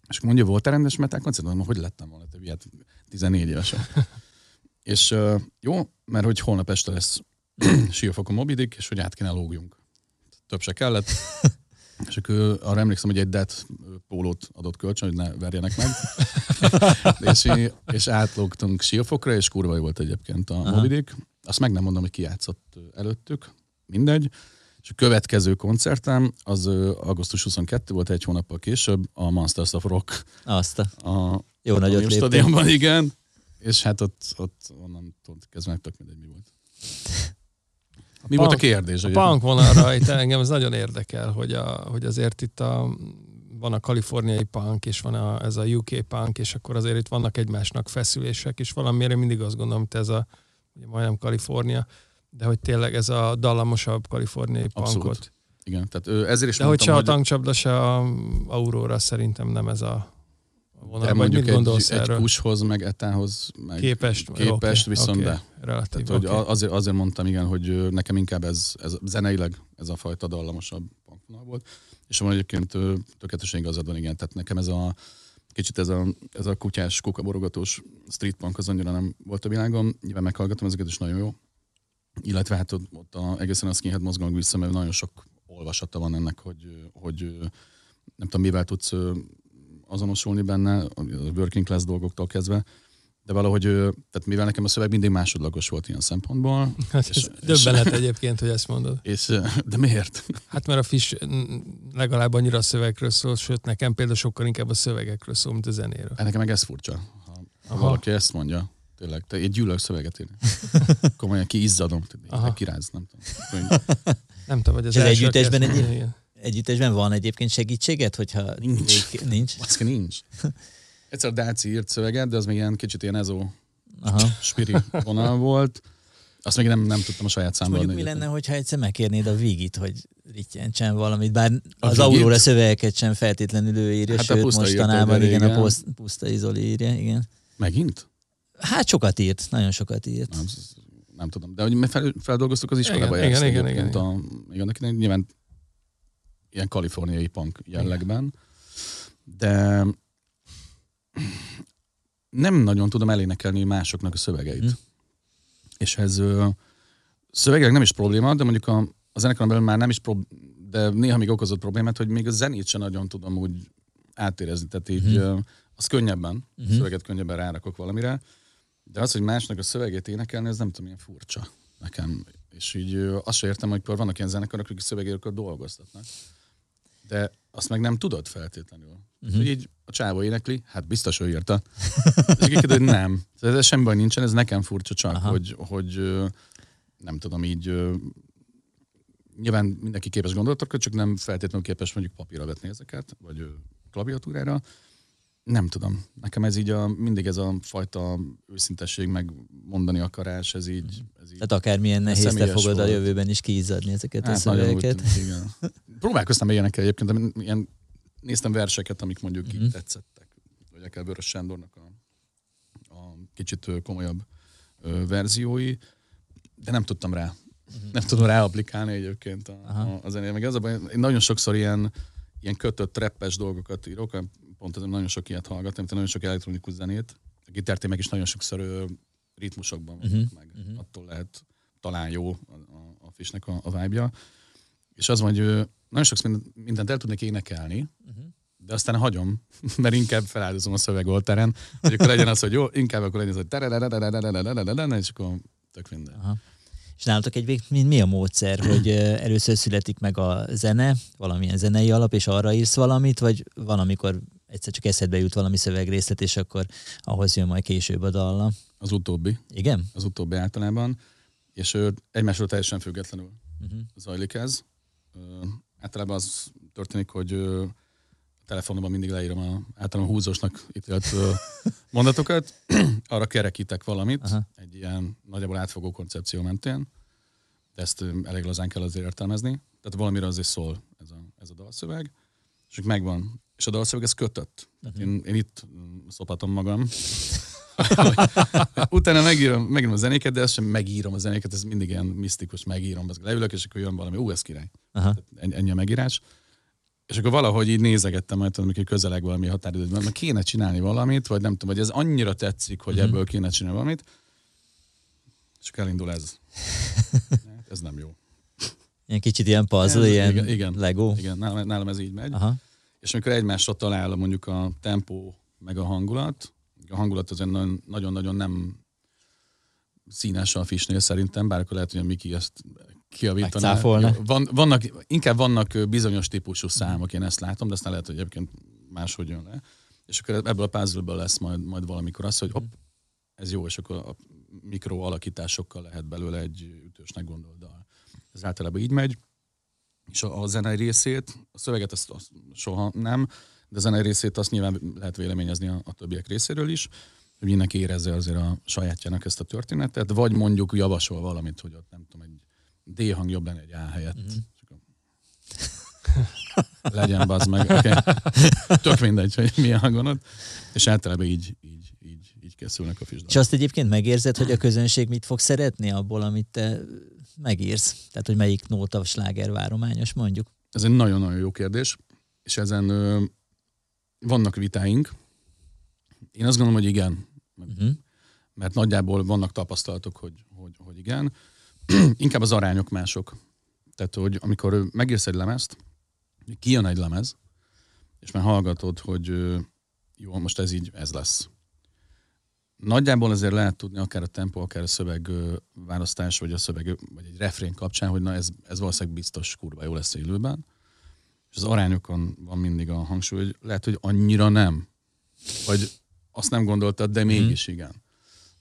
És akkor mondja, volt-e rendes metal koncert? Mondom, hogy lettem volna több ilyet 14 évesen. és uh, jó, mert hogy holnap este lesz Siófokon Mobidik, és hogy át kéne lógjunk. Több se kellett. És akkor arra emlékszem, hogy egy det pólót adott kölcsön, hogy ne verjenek meg. és, és átlógtunk Siófokra, és kurva jó volt egyébként a Mobidik. Azt meg nem mondom, hogy ki játszott előttük, mindegy. És a következő koncertem az augusztus 22 volt egy hónappal később, a Monsters of Rock. Azt a, a jó nagyot stadionban, igen. És hát ott, ott onnan kezdve tök mindegy mi volt. A mi punk, volt a kérdés? A punk vonalra itt engem ez nagyon érdekel, hogy, a, hogy azért itt a, van a kaliforniai punk, és van a, ez a UK punk, és akkor azért itt vannak egymásnak feszülések, és valamiért én mindig azt gondolom, hogy ez a ugye majdnem Kalifornia, de hogy tényleg ez a dallamosabb kaliforniai Abszolút. punkot. Igen, tehát ezért is De mondtam, hogy... a tankcsapda se a Aurora szerintem nem ez a vonal. De mondjuk mit egy, egy kushoz, meg etához, meg képest, képest okay, viszont okay, de. Relatív, Tehát, okay. hogy azért, azért mondtam, igen, hogy nekem inkább ez, ez zeneileg ez a fajta dallamosabb punkvonal volt. És van egyébként tökéletesen igazad van, igen, tehát nekem ez a kicsit ez a, ez a kutyás, kukaborogatós street punk az annyira nem volt a világom. Nyilván meghallgatom ezeket, is nagyon jó. Illetve hát ott, ott a, egészen a skinhead mozgalmak vissza, mert nagyon sok olvasata van ennek, hogy, hogy nem tudom, mivel tudsz azonosulni benne, a working class dolgoktól kezdve, de valahogy, tehát mivel nekem a szöveg mindig másodlagos volt ilyen szempontból. Hát és, ez és, döbbenet egyébként, hogy ezt mondod. És, de miért? Hát mert a Fish legalább annyira a szövegről szól, sőt nekem például sokkal inkább a szövegekről szól, mint a zenéről. Hát nekem meg ez furcsa, ha, ha valaki ezt mondja. Tényleg, te egy gyűlök szöveget írni. Komolyan kiizzadom, kiráz, nem tudom. Nem tudom, hogy az, az együttesben egy, együttesben van egyébként segítséget, hogyha nincs. Vég... nincs? Baszki, nincs. Egyszer a Dáci írt szöveget, de az még ilyen kicsit ilyen ezó Aha. spiri vonal volt. Azt még nem, nem tudtam a saját számban. Mondjuk mi lenne, hogyha egyszer megkérnéd a Vigit, hogy rittjentsen valamit, bár a az Aurora szövegeket sem feltétlenül ő írja, hát sőt mostanában igen, igen, a poszt, Puszta Izoli írja, igen. Megint? Hát sokat írt, nagyon sokat írt. Nem, nem tudom, de hogy fel, feldolgoztuk az iskolába. Igen, igen, igen, igen, igen. A, igen, nyilván ilyen kaliforniai punk jellegben, de nem nagyon tudom elénekelni másoknak a szövegeit. Hm. És ez ö, nem is probléma, de mondjuk a, a zenekaron belül már nem is prob- de néha még okozott problémát, hogy még a zenét sem nagyon tudom úgy átérezni, tehát így hm. az könnyebben, hm. a mhm. szöveget könnyebben rárakok valamire, de az, hogy másnak a szövegét énekelni, ez nem tudom, ilyen furcsa nekem. És így azt sem értem, hogy vannak ilyen zenekarok, akik szövegéről dolgoztatnak de azt meg nem tudod feltétlenül. Uh-huh. Hogy így a csávó énekli, hát biztos hogy írta. És kiked, hogy nem. Ez semmi baj nincsen, ez nekem furcsa csak, hogy, hogy nem tudom, így nyilván mindenki képes gondolatokat, csak nem feltétlenül képes mondjuk papírra vetni ezeket, vagy klaviatúrára, nem tudom. Nekem ez így a, mindig ez a fajta őszintesség, meg mondani akarás, ez így... Ez így Tehát akármilyen nehéz, te fogod volt. a jövőben is kiizzadni ezeket hát, a szövegeket. Tűnt, igen. Próbálkoztam ilyenekkel egyébként, de ilyen, néztem verseket, amik mondjuk mm. így mhm. tetszettek. Vagy akár Vörös Sándornak a, a kicsit komolyabb ö, verziói, de nem tudtam rá. Mm. Nem tudom rá egyébként a, a, a zenére. Meg az a baj, én nagyon sokszor ilyen, ilyen kötött, treppes dolgokat írok, pont nagyon sok ilyet hallgatom, nagyon sok elektronikus zenét. A gitártémek is nagyon sokszor ritmusokban vannak uh-huh. meg. Uh-huh. Attól lehet talán jó a, a, a fésnek a, a vibe És az van, hogy nagyon sokszor mindent, mindent el tudnék énekelni, uh-huh. de aztán hagyom, mert inkább feláldozom a szövegoltáren, hogy akkor legyen az, hogy jó, inkább akkor legyen az, hogy és akkor tök minden. Aha. És nálatok egy mi, mi a módszer, hogy először születik meg a zene, valamilyen zenei alap, és arra írsz valamit, vagy van, amikor egyszer csak eszedbe jut valami szövegrészlet, és akkor ahhoz jön majd később a dalla. Az utóbbi. Igen? Az utóbbi általában. És egymásról teljesen függetlenül uh-huh. zajlik ez. Általában az történik, hogy telefonomban mindig leírom a általában húzósnak ítélt mondatokat, arra kerekítek valamit, Aha. egy ilyen nagyjából átfogó koncepció mentén, de ezt elég lazán kell azért értelmezni. Tehát valamire azért szól ez a, ez a dalszöveg, és megvan. És a dalszöveg ez kötött. Uh-huh. én, én itt szopatom magam. Utána megírom, megírom a zenéket, de ezt sem megírom a zenéket, ez mindig ilyen misztikus, megírom, az leülök, és akkor jön valami, ú, ez király. Aha. Ennyi a megírás. És akkor valahogy így nézegettem, majd tudom, amikor közeleg valami határidőben, mert kéne csinálni valamit, vagy nem tudom, vagy ez annyira tetszik, hogy mm-hmm. ebből kéne csinálni valamit, és elindul ez. ez nem jó. Ilyen kicsit ilyen puzzle, ez, ilyen igen, igen, Lego. Igen, nálam, nálam ez így megy. Aha. És amikor egymásra talál mondjuk a tempó meg a hangulat, a hangulat az nagyon-nagyon nem színes a fisnél szerintem, bár akkor lehet, hogy a Miki ezt kiavítaná. Van, vannak, inkább vannak bizonyos típusú számok, én ezt látom, de aztán lehet, hogy egyébként máshogy jön le. És akkor ebből a puzzle lesz majd, majd valamikor az, hogy hopp, ez jó, és akkor a mikro alakításokkal lehet belőle egy ütősnek gondolt dal. Ez általában így megy, és a, a zenei részét, a szöveget azt, azt soha nem, de a zenei részét azt nyilván lehet véleményezni a, a többiek részéről is, hogy mindenki érezze azért a sajátjának ezt a történetet, vagy mondjuk javasol valamit, hogy ott nem tudom, egy D hang jobb lenne egy A helyett. Mm-hmm. Legyen bazd meg. Okay. Tök mindegy, hogy milyen hangon ott. És általában így, így, így, így készülnek a fisdalok. És azt egyébként megérzed, hogy a közönség mit fog szeretni abból, amit te megírsz? Tehát, hogy melyik nóta sláger várományos mondjuk? Ez egy nagyon-nagyon jó kérdés, és ezen ö, vannak vitáink. Én azt gondolom, hogy igen. Uh-huh. Mert nagyjából vannak tapasztalatok, hogy, hogy, hogy igen. inkább az arányok mások. Tehát, hogy amikor megírsz egy lemezt, kijön egy lemez, és már hallgatod, hogy jó, most ez így, ez lesz. Nagyjából azért lehet tudni, akár a tempo, akár a szöveg választás, vagy a szöveg, vagy egy refrén kapcsán, hogy na ez, ez valószínűleg biztos kurva jó lesz élőben. És az arányokon van mindig a hangsúly, hogy lehet, hogy annyira nem. Vagy azt nem gondoltad, de mégis mm. igen.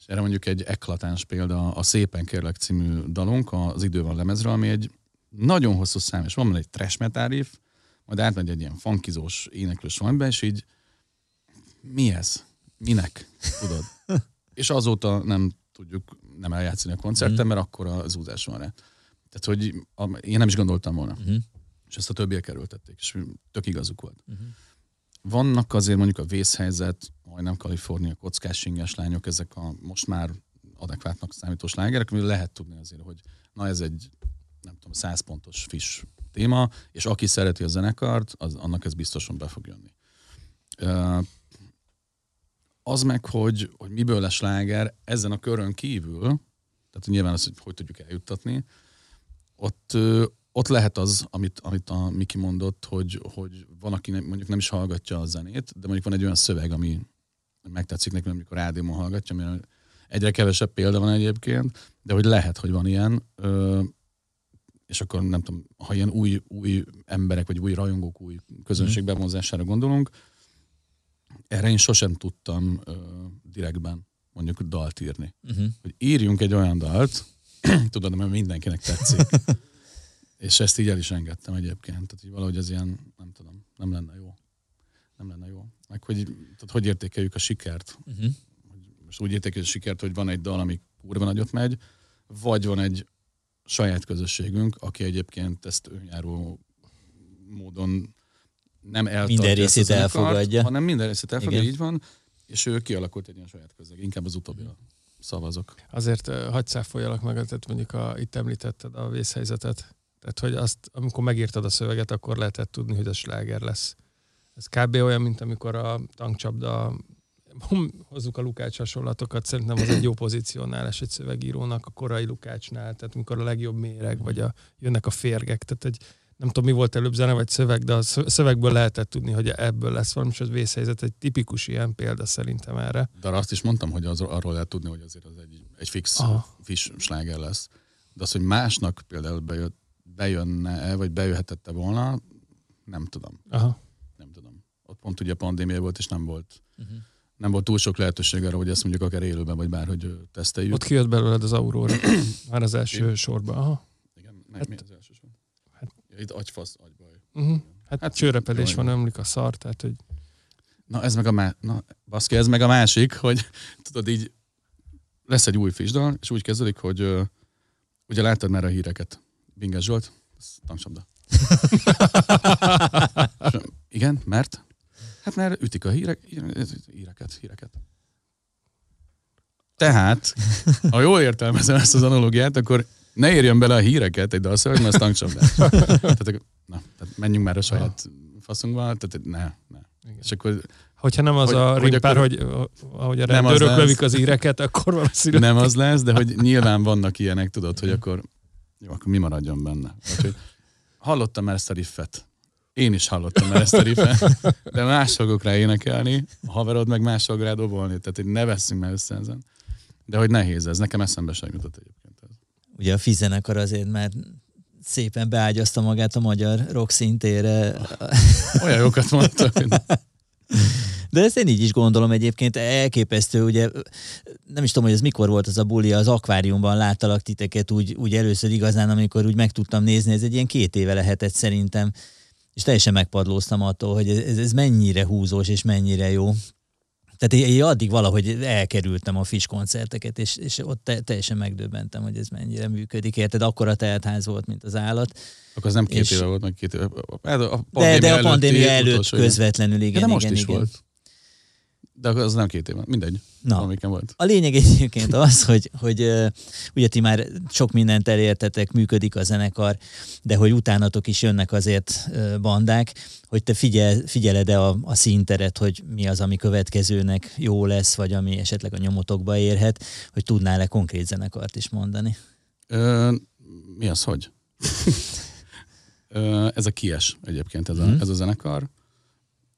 Erre mondjuk egy eklatáns példa a Szépen kérlek című dalunk, az Idő van lemezről, ami egy nagyon hosszú szám, és van benne egy trash metal riff, majd átmegy egy ilyen funkizós éneklős valamiben, és így mi ez? Minek? Tudod? És azóta nem tudjuk nem eljátszani a koncerten, mm. mert akkor a zúzás van rá. Tehát, hogy a, én nem is gondoltam volna. Mm. És ezt a többiek kerültették, és tök igazuk volt. Mm. Vannak azért mondjuk a vészhelyzet, majdnem Kalifornia, kockás inges lányok, ezek a most már adekvátnak számító slágerek, amiről lehet tudni azért, hogy na ez egy nem tudom, 100 pontos fish téma, és aki szereti a zenekart, az, annak ez biztosan be fog jönni. Az meg, hogy, hogy miből lesz sláger ezen a körön kívül, tehát nyilván az, hogy hogy tudjuk eljuttatni, ott, ott lehet az, amit, amit a Miki mondott, hogy, hogy van, aki nem, mondjuk nem is hallgatja a zenét, de mondjuk van egy olyan szöveg, ami megtetszik neki, amikor rádióban hallgatja, ami egyre kevesebb példa van egyébként, de hogy lehet, hogy van ilyen, és akkor nem tudom, ha ilyen új, új emberek, vagy új rajongók, új közönség mhm. bevonzására gondolunk, erre én sosem tudtam direktben mondjuk dalt írni. Uh-huh. Hogy írjunk egy olyan dalt, tudod, mert mindenkinek tetszik. És ezt így el is engedtem egyébként. Tehát hogy valahogy ez ilyen, nem tudom, nem lenne jó. Nem lenne jó. Meg hogy, tehát hogy értékeljük a sikert. Uh-huh. Most úgy értékeljük a sikert, hogy van egy dal, ami kurva nagyot megy, vagy van egy saját közösségünk, aki egyébként ezt önjáró módon nem eltartja Minden részét elfogadja. Hanem minden részét elfogadja, így van, és ő kialakult egy ilyen saját közeg. Inkább az utóbbira szavazok. Azért hagyd száfoljalak meg, tehát mondjuk a, itt említetted a vészhelyzetet. Tehát, hogy azt, amikor megírtad a szöveget, akkor lehetett tudni, hogy a sláger lesz. Ez kb. olyan, mint amikor a tankcsapda hozzuk a Lukács hasonlatokat, szerintem az egy jó pozícionálás egy szövegírónak a korai Lukácsnál, tehát amikor a legjobb méreg, vagy a, jönnek a férgek, tehát egy, nem tudom, mi volt előbb zene vagy szöveg, de a szövegből lehetett tudni, hogy ebből lesz valami, és az vészhelyzet egy tipikus ilyen példa szerintem erre. De azt is mondtam, hogy az, arról lehet tudni, hogy azért az egy, egy fix, fix sláger lesz. De az, hogy másnak például bejött, bejönne-e, vagy bejöhetette volna, nem tudom. Aha. Nem tudom. Ott pont ugye pandémia volt, és nem volt uh-huh nem volt túl sok lehetőség arra, hogy ezt mondjuk akár élőben, vagy bárhogy teszteljük. Ott kijött belőled az Aurora, már az első Igen. sorban. Aha. Igen, hát, mi az első itt agyfasz, agybaj. Uh-huh. Hát, hát csőrepedés van, ömlik a szar, tehát hogy... Na ez meg a, má... Na, baszki, ez meg a másik, hogy tudod így, lesz egy új fisdal, és úgy kezdődik, hogy uh, ugye láttad már a híreket. Binges Zsolt, tanksabda. Igen, mert? Hát mert ütik a hírek, híreket, híreket. Tehát, ha jól értelmezem ezt az analógiát, akkor ne érjön bele a híreket egy dalszöveg, mert ez tankcsapdás. tehát, na, tehát menjünk már a saját faszunkba, tehát ne, ne. Igen. És akkor Hogyha nem az hogy, a rimpár, hogy, akkor, hogy ahogy a rendőrök lövik az íreket, akkor valószínűleg... Nem az lesz, de hogy nyilván vannak ilyenek, tudod, hogy akkor jó, akkor mi maradjon benne. Vagy, hallottam már ezt a riffet. Én is hallottam már ezt a riffet, de más fogok rá énekelni, a haverod meg más fog rá dobolni, tehát hogy ne veszünk már össze ezen. De hogy nehéz ez, nekem eszembe sem jutott egyébként. Ugye a fizenekar azért már szépen beágyazta magát a magyar rock szintére. Olyan jókat mondta. De ezt én így is gondolom egyébként, elképesztő, ugye nem is tudom, hogy ez mikor volt az a buli, az akváriumban láttalak titeket úgy, úgy először igazán, amikor úgy meg tudtam nézni, ez egy ilyen két éve lehetett szerintem és teljesen megpadlóztam attól, hogy ez, ez mennyire húzós és mennyire jó. Tehát én addig valahogy elkerültem a Fish koncerteket, és, és ott te, teljesen megdöbbentem, hogy ez mennyire működik. Érted, akkora teltház volt, mint az állat. Akkor az nem két és... éve volt, meg két éve. A de, de a pandémia előtt közvetlenül, igen, de most igen, is igen. volt. De az nem két éve, mindegy. Na, volt. A lényeg egyébként az, hogy, hogy ugye ti már sok mindent elértetek, működik a zenekar, de hogy utánatok is jönnek azért bandák, hogy te figyel, figyeled-e a, a színteret, hogy mi az, ami következőnek jó lesz, vagy ami esetleg a nyomotokba érhet, hogy tudnál-e konkrét zenekart is mondani? Ö, mi az, hogy? Ö, ez a kies egyébként, ez a, hmm. ez a zenekar.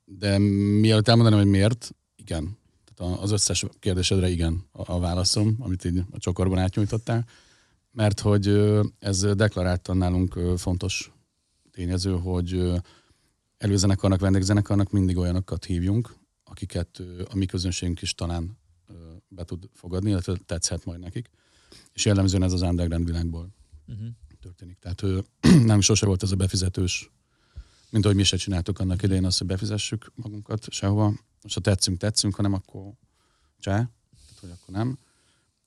De mielőtt elmondanám, hogy miért, igen. Tehát az összes kérdésedre igen a, válaszom, amit így a csokorban átnyújtottál. Mert hogy ez deklaráltan nálunk fontos tényező, hogy előzenekarnak, vendégzenekarnak mindig olyanokat hívjunk, akiket a mi közönségünk is talán be tud fogadni, illetve tetszhet majd nekik. És jellemzően ez az underground világból uh-huh. történik. Tehát nem sose volt ez a befizetős, mint ahogy mi se csináltuk annak idején azt, hogy befizessük magunkat sehova, most ha tetszünk, tetszünk, hanem akkor csá, tehát hogy akkor nem.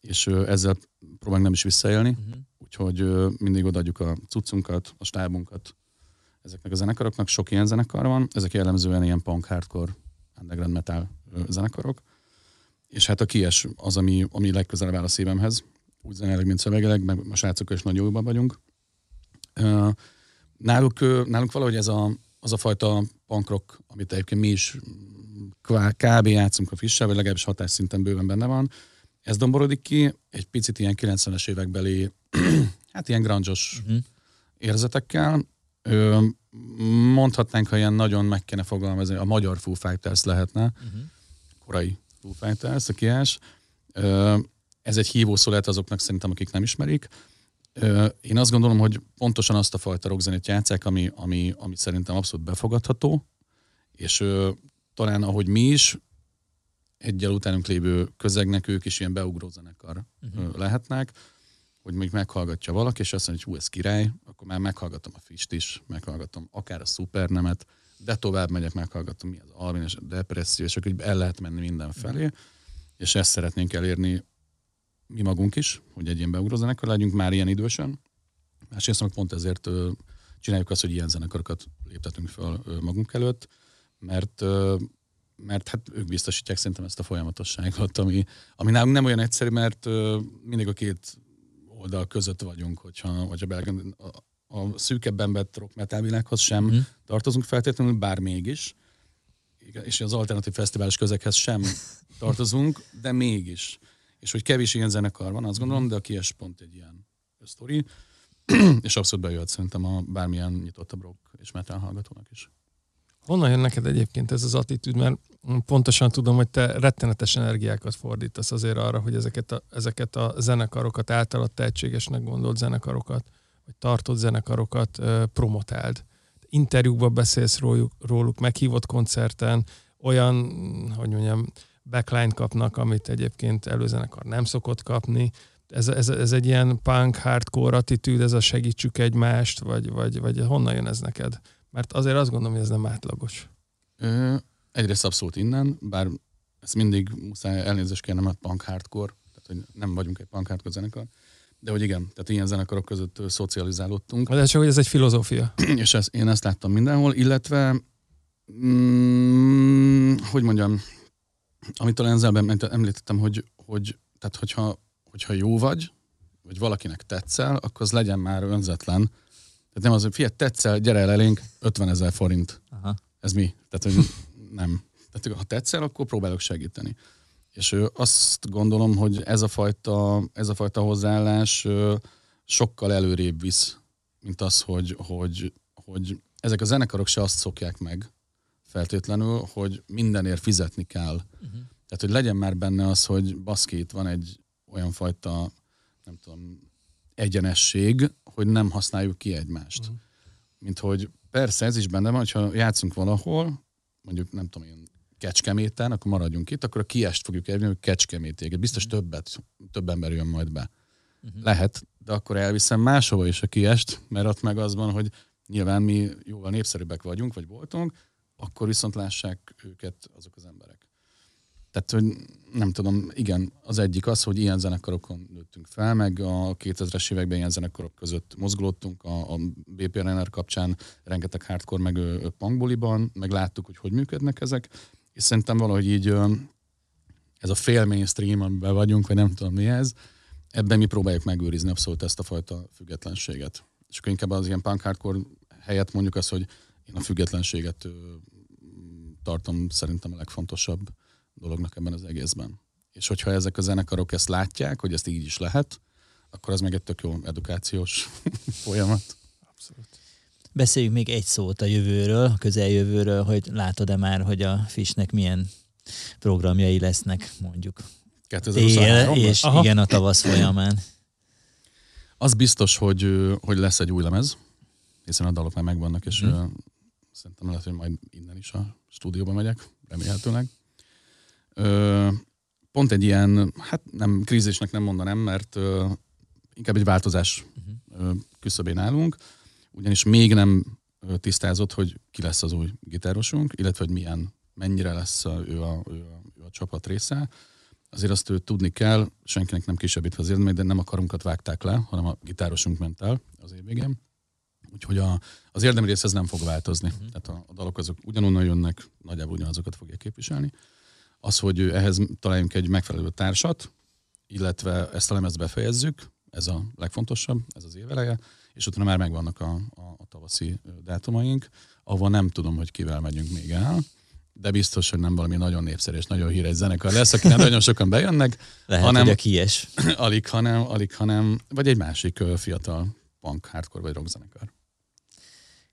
És ezzel próbálunk nem is visszaélni, uh-huh. úgyhogy mindig odaadjuk a cuccunkat, a stábunkat ezeknek a zenekaroknak. Sok ilyen zenekar van, ezek jellemzően ilyen punk, hardcore, underground metal zenekarok. És hát a kies az, ami, ami legközelebb áll a szívemhez, úgy zenéleg, mint szövegileg, meg a srácokkal is nagyon jóban vagyunk. Náluk, nálunk valahogy ez a, az a fajta punk rock, amit egyébként mi is kb. játszunk a fissel, vagy legalábbis hatásszinten bőven benne van. Ez domborodik ki, egy picit ilyen 90-es évekbeli, hát ilyen grunge-os uh-huh. érzetekkel. Ö, mondhatnánk, ha ilyen nagyon meg kéne fogalmazni, a magyar Foo Fighters lehetne, uh-huh. korai Foo Fighters, a kiás. Ö, ez egy hívószó lehet azoknak szerintem, akik nem ismerik. Ö, én azt gondolom, hogy pontosan azt a fajta rockzenét játszák, ami, ami, ami szerintem abszolút befogadható, és ö, talán ahogy mi is, egyel utánunk lévő közegnek ők is ilyen beugró zenekar uh-huh. lehetnek, hogy mondjuk meghallgatja valaki, és azt mondja, hogy hú, ez király, akkor már meghallgatom a Fist is, meghallgatom akár a Supernemet, de tovább megyek, meghallgatom mi az Alvin és a depresszió, és akkor el lehet menni mindenfelé, uh-huh. és ezt szeretnénk elérni mi magunk is, hogy egy ilyen beugró zenekar legyünk már ilyen idősen. Másrészt meg pont ezért csináljuk azt, hogy ilyen zenekarokat léptetünk fel magunk előtt, mert mert hát ők biztosítják szerintem ezt a folyamatosságot, ami, ami nálunk nem olyan egyszerű, mert mindig a két oldal között vagyunk, hogyha, hogyha belgön, a, a szűkebben vett rock metal világhoz sem mm. tartozunk feltétlenül, bár mégis, és az alternatív fesztivális közekhez sem tartozunk, de mégis. És hogy kevés ilyen zenekar van, azt gondolom, de a kies pont egy ilyen sztori, és abszolút bejöhet szerintem a bármilyen nyitottabb rock és metal hallgatónak is. Honnan jön neked egyébként ez az attitűd? Mert pontosan tudom, hogy te rettenetes energiákat fordítasz azért arra, hogy ezeket a, ezeket a zenekarokat, általad tehetségesnek gondolt zenekarokat, vagy tartott zenekarokat promotáld. Interjúkban beszélsz róluk, róluk, meghívott koncerten, olyan, hogy mondjam, backline kapnak, amit egyébként előzenekar nem szokott kapni. Ez, ez, ez egy ilyen punk, hardcore attitűd, ez a segítsük egymást, vagy, vagy, vagy honnan jön ez neked? Mert azért azt gondolom, hogy ez nem átlagos. Ö, egyrészt abszolút innen, bár ezt mindig muszáj elnézést kérnem, mert punk hardcore, tehát hogy nem vagyunk egy punk hardcore zenekar, de hogy igen, tehát ilyen zenekarok között szocializálódtunk. De csak, hogy ez egy filozófia. És ezt, én ezt láttam mindenhol, illetve mm, hogy mondjam, amit talán ezzel említettem, hogy, hogy tehát hogyha, hogyha jó vagy, vagy valakinek tetszel, akkor az legyen már önzetlen, tehát nem az, hogy fiat, tetszel, gyere el elénk, 50 ezer forint. Aha. Ez mi? Tehát, hogy nem. Tehát ha tetszel, akkor próbálok segíteni. És ő azt gondolom, hogy ez a fajta, ez a fajta hozzáállás sokkal előrébb visz, mint az, hogy, hogy, hogy ezek a zenekarok se azt szokják meg feltétlenül, hogy mindenért fizetni kell. Uh-huh. Tehát, hogy legyen már benne az, hogy baszki, itt van egy olyan fajta, nem tudom, egyenesség, hogy nem használjuk ki egymást. Uh-huh. Mint hogy persze ez is benne van, hogyha játszunk valahol, mondjuk nem tudom én, Kecskeméten, akkor maradjunk itt, akkor a kiest fogjuk elvinni, hogy Kecskemétig. Biztos uh-huh. többet, több ember jön majd be. Uh-huh. Lehet, de akkor elviszem máshova is a kiest, mert ott meg az van, hogy nyilván mi jóval népszerűbbek vagyunk, vagy voltunk, akkor viszont lássák őket azok az emberek. Tehát, hogy nem tudom, igen, az egyik az, hogy ilyen zenekarokon nőttünk fel, meg a 2000-es években ilyen zenekarok között mozgolódtunk, a, a BPRNR kapcsán rengeteg hardcore meg punkboliban, meg láttuk, hogy hogy működnek ezek, és szerintem valahogy így ez a fél mainstream, amiben vagyunk, vagy nem tudom mi ez, ebben mi próbáljuk megőrizni abszolút ezt a fajta függetlenséget. És akkor inkább az ilyen punk hardcore helyett mondjuk azt, hogy én a függetlenséget tartom szerintem a legfontosabb dolognak ebben az egészben. És hogyha ezek a zenekarok ezt látják, hogy ezt így is lehet, akkor az meg egy tök jó edukációs folyamat. Abszolút. Beszéljünk még egy szót a jövőről, a közeljövőről, hogy látod-e már, hogy a Fishnek milyen programjai lesznek, mondjuk. Él, és Aha. igen, a tavasz folyamán. Az biztos, hogy, hogy lesz egy új lemez, hiszen a dalok már megvannak, és hmm. szerintem lehet, hogy majd innen is a stúdióba megyek, remélhetőleg. Ö, pont egy ilyen, hát nem krízisnek nem mondanám, mert ö, inkább egy változás uh-huh. küszöbén állunk, ugyanis még nem tisztázott, hogy ki lesz az új gitárosunk, illetve hogy milyen, mennyire lesz a, ő, a, ő, a, ő a csapat része. Azért azt ő tudni kell, senkinek nem kisebbítve az érdemét, de nem a karunkat vágták le, hanem a gitárosunk ment el az év végén. Úgyhogy a, az érdemi rész ez nem fog változni. Uh-huh. Tehát a, a dalok azok ugyanonnan jönnek, nagyjából ugyanazokat fogják képviselni az, hogy ehhez találjunk egy megfelelő társat, illetve ezt a lemezt befejezzük, ez a legfontosabb, ez az éveleje, és utána már megvannak a, a, a tavaszi dátumaink, ahol nem tudom, hogy kivel megyünk még el, de biztos, hogy nem valami nagyon népszerű és nagyon híres zenekar lesz, akinek nagyon sokan bejönnek. Lehet, hanem, hogy a kies. alig, hanem, alig, hanem, vagy egy másik fiatal punk, hardcore vagy rock zenekar.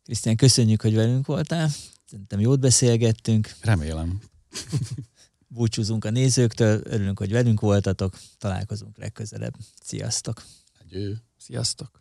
Krisztián, köszönjük, hogy velünk voltál. Szerintem jót beszélgettünk. Remélem. Búcsúzunk a nézőktől, örülünk, hogy velünk voltatok. Találkozunk legközelebb. Sziasztok! Adjő. Sziasztok!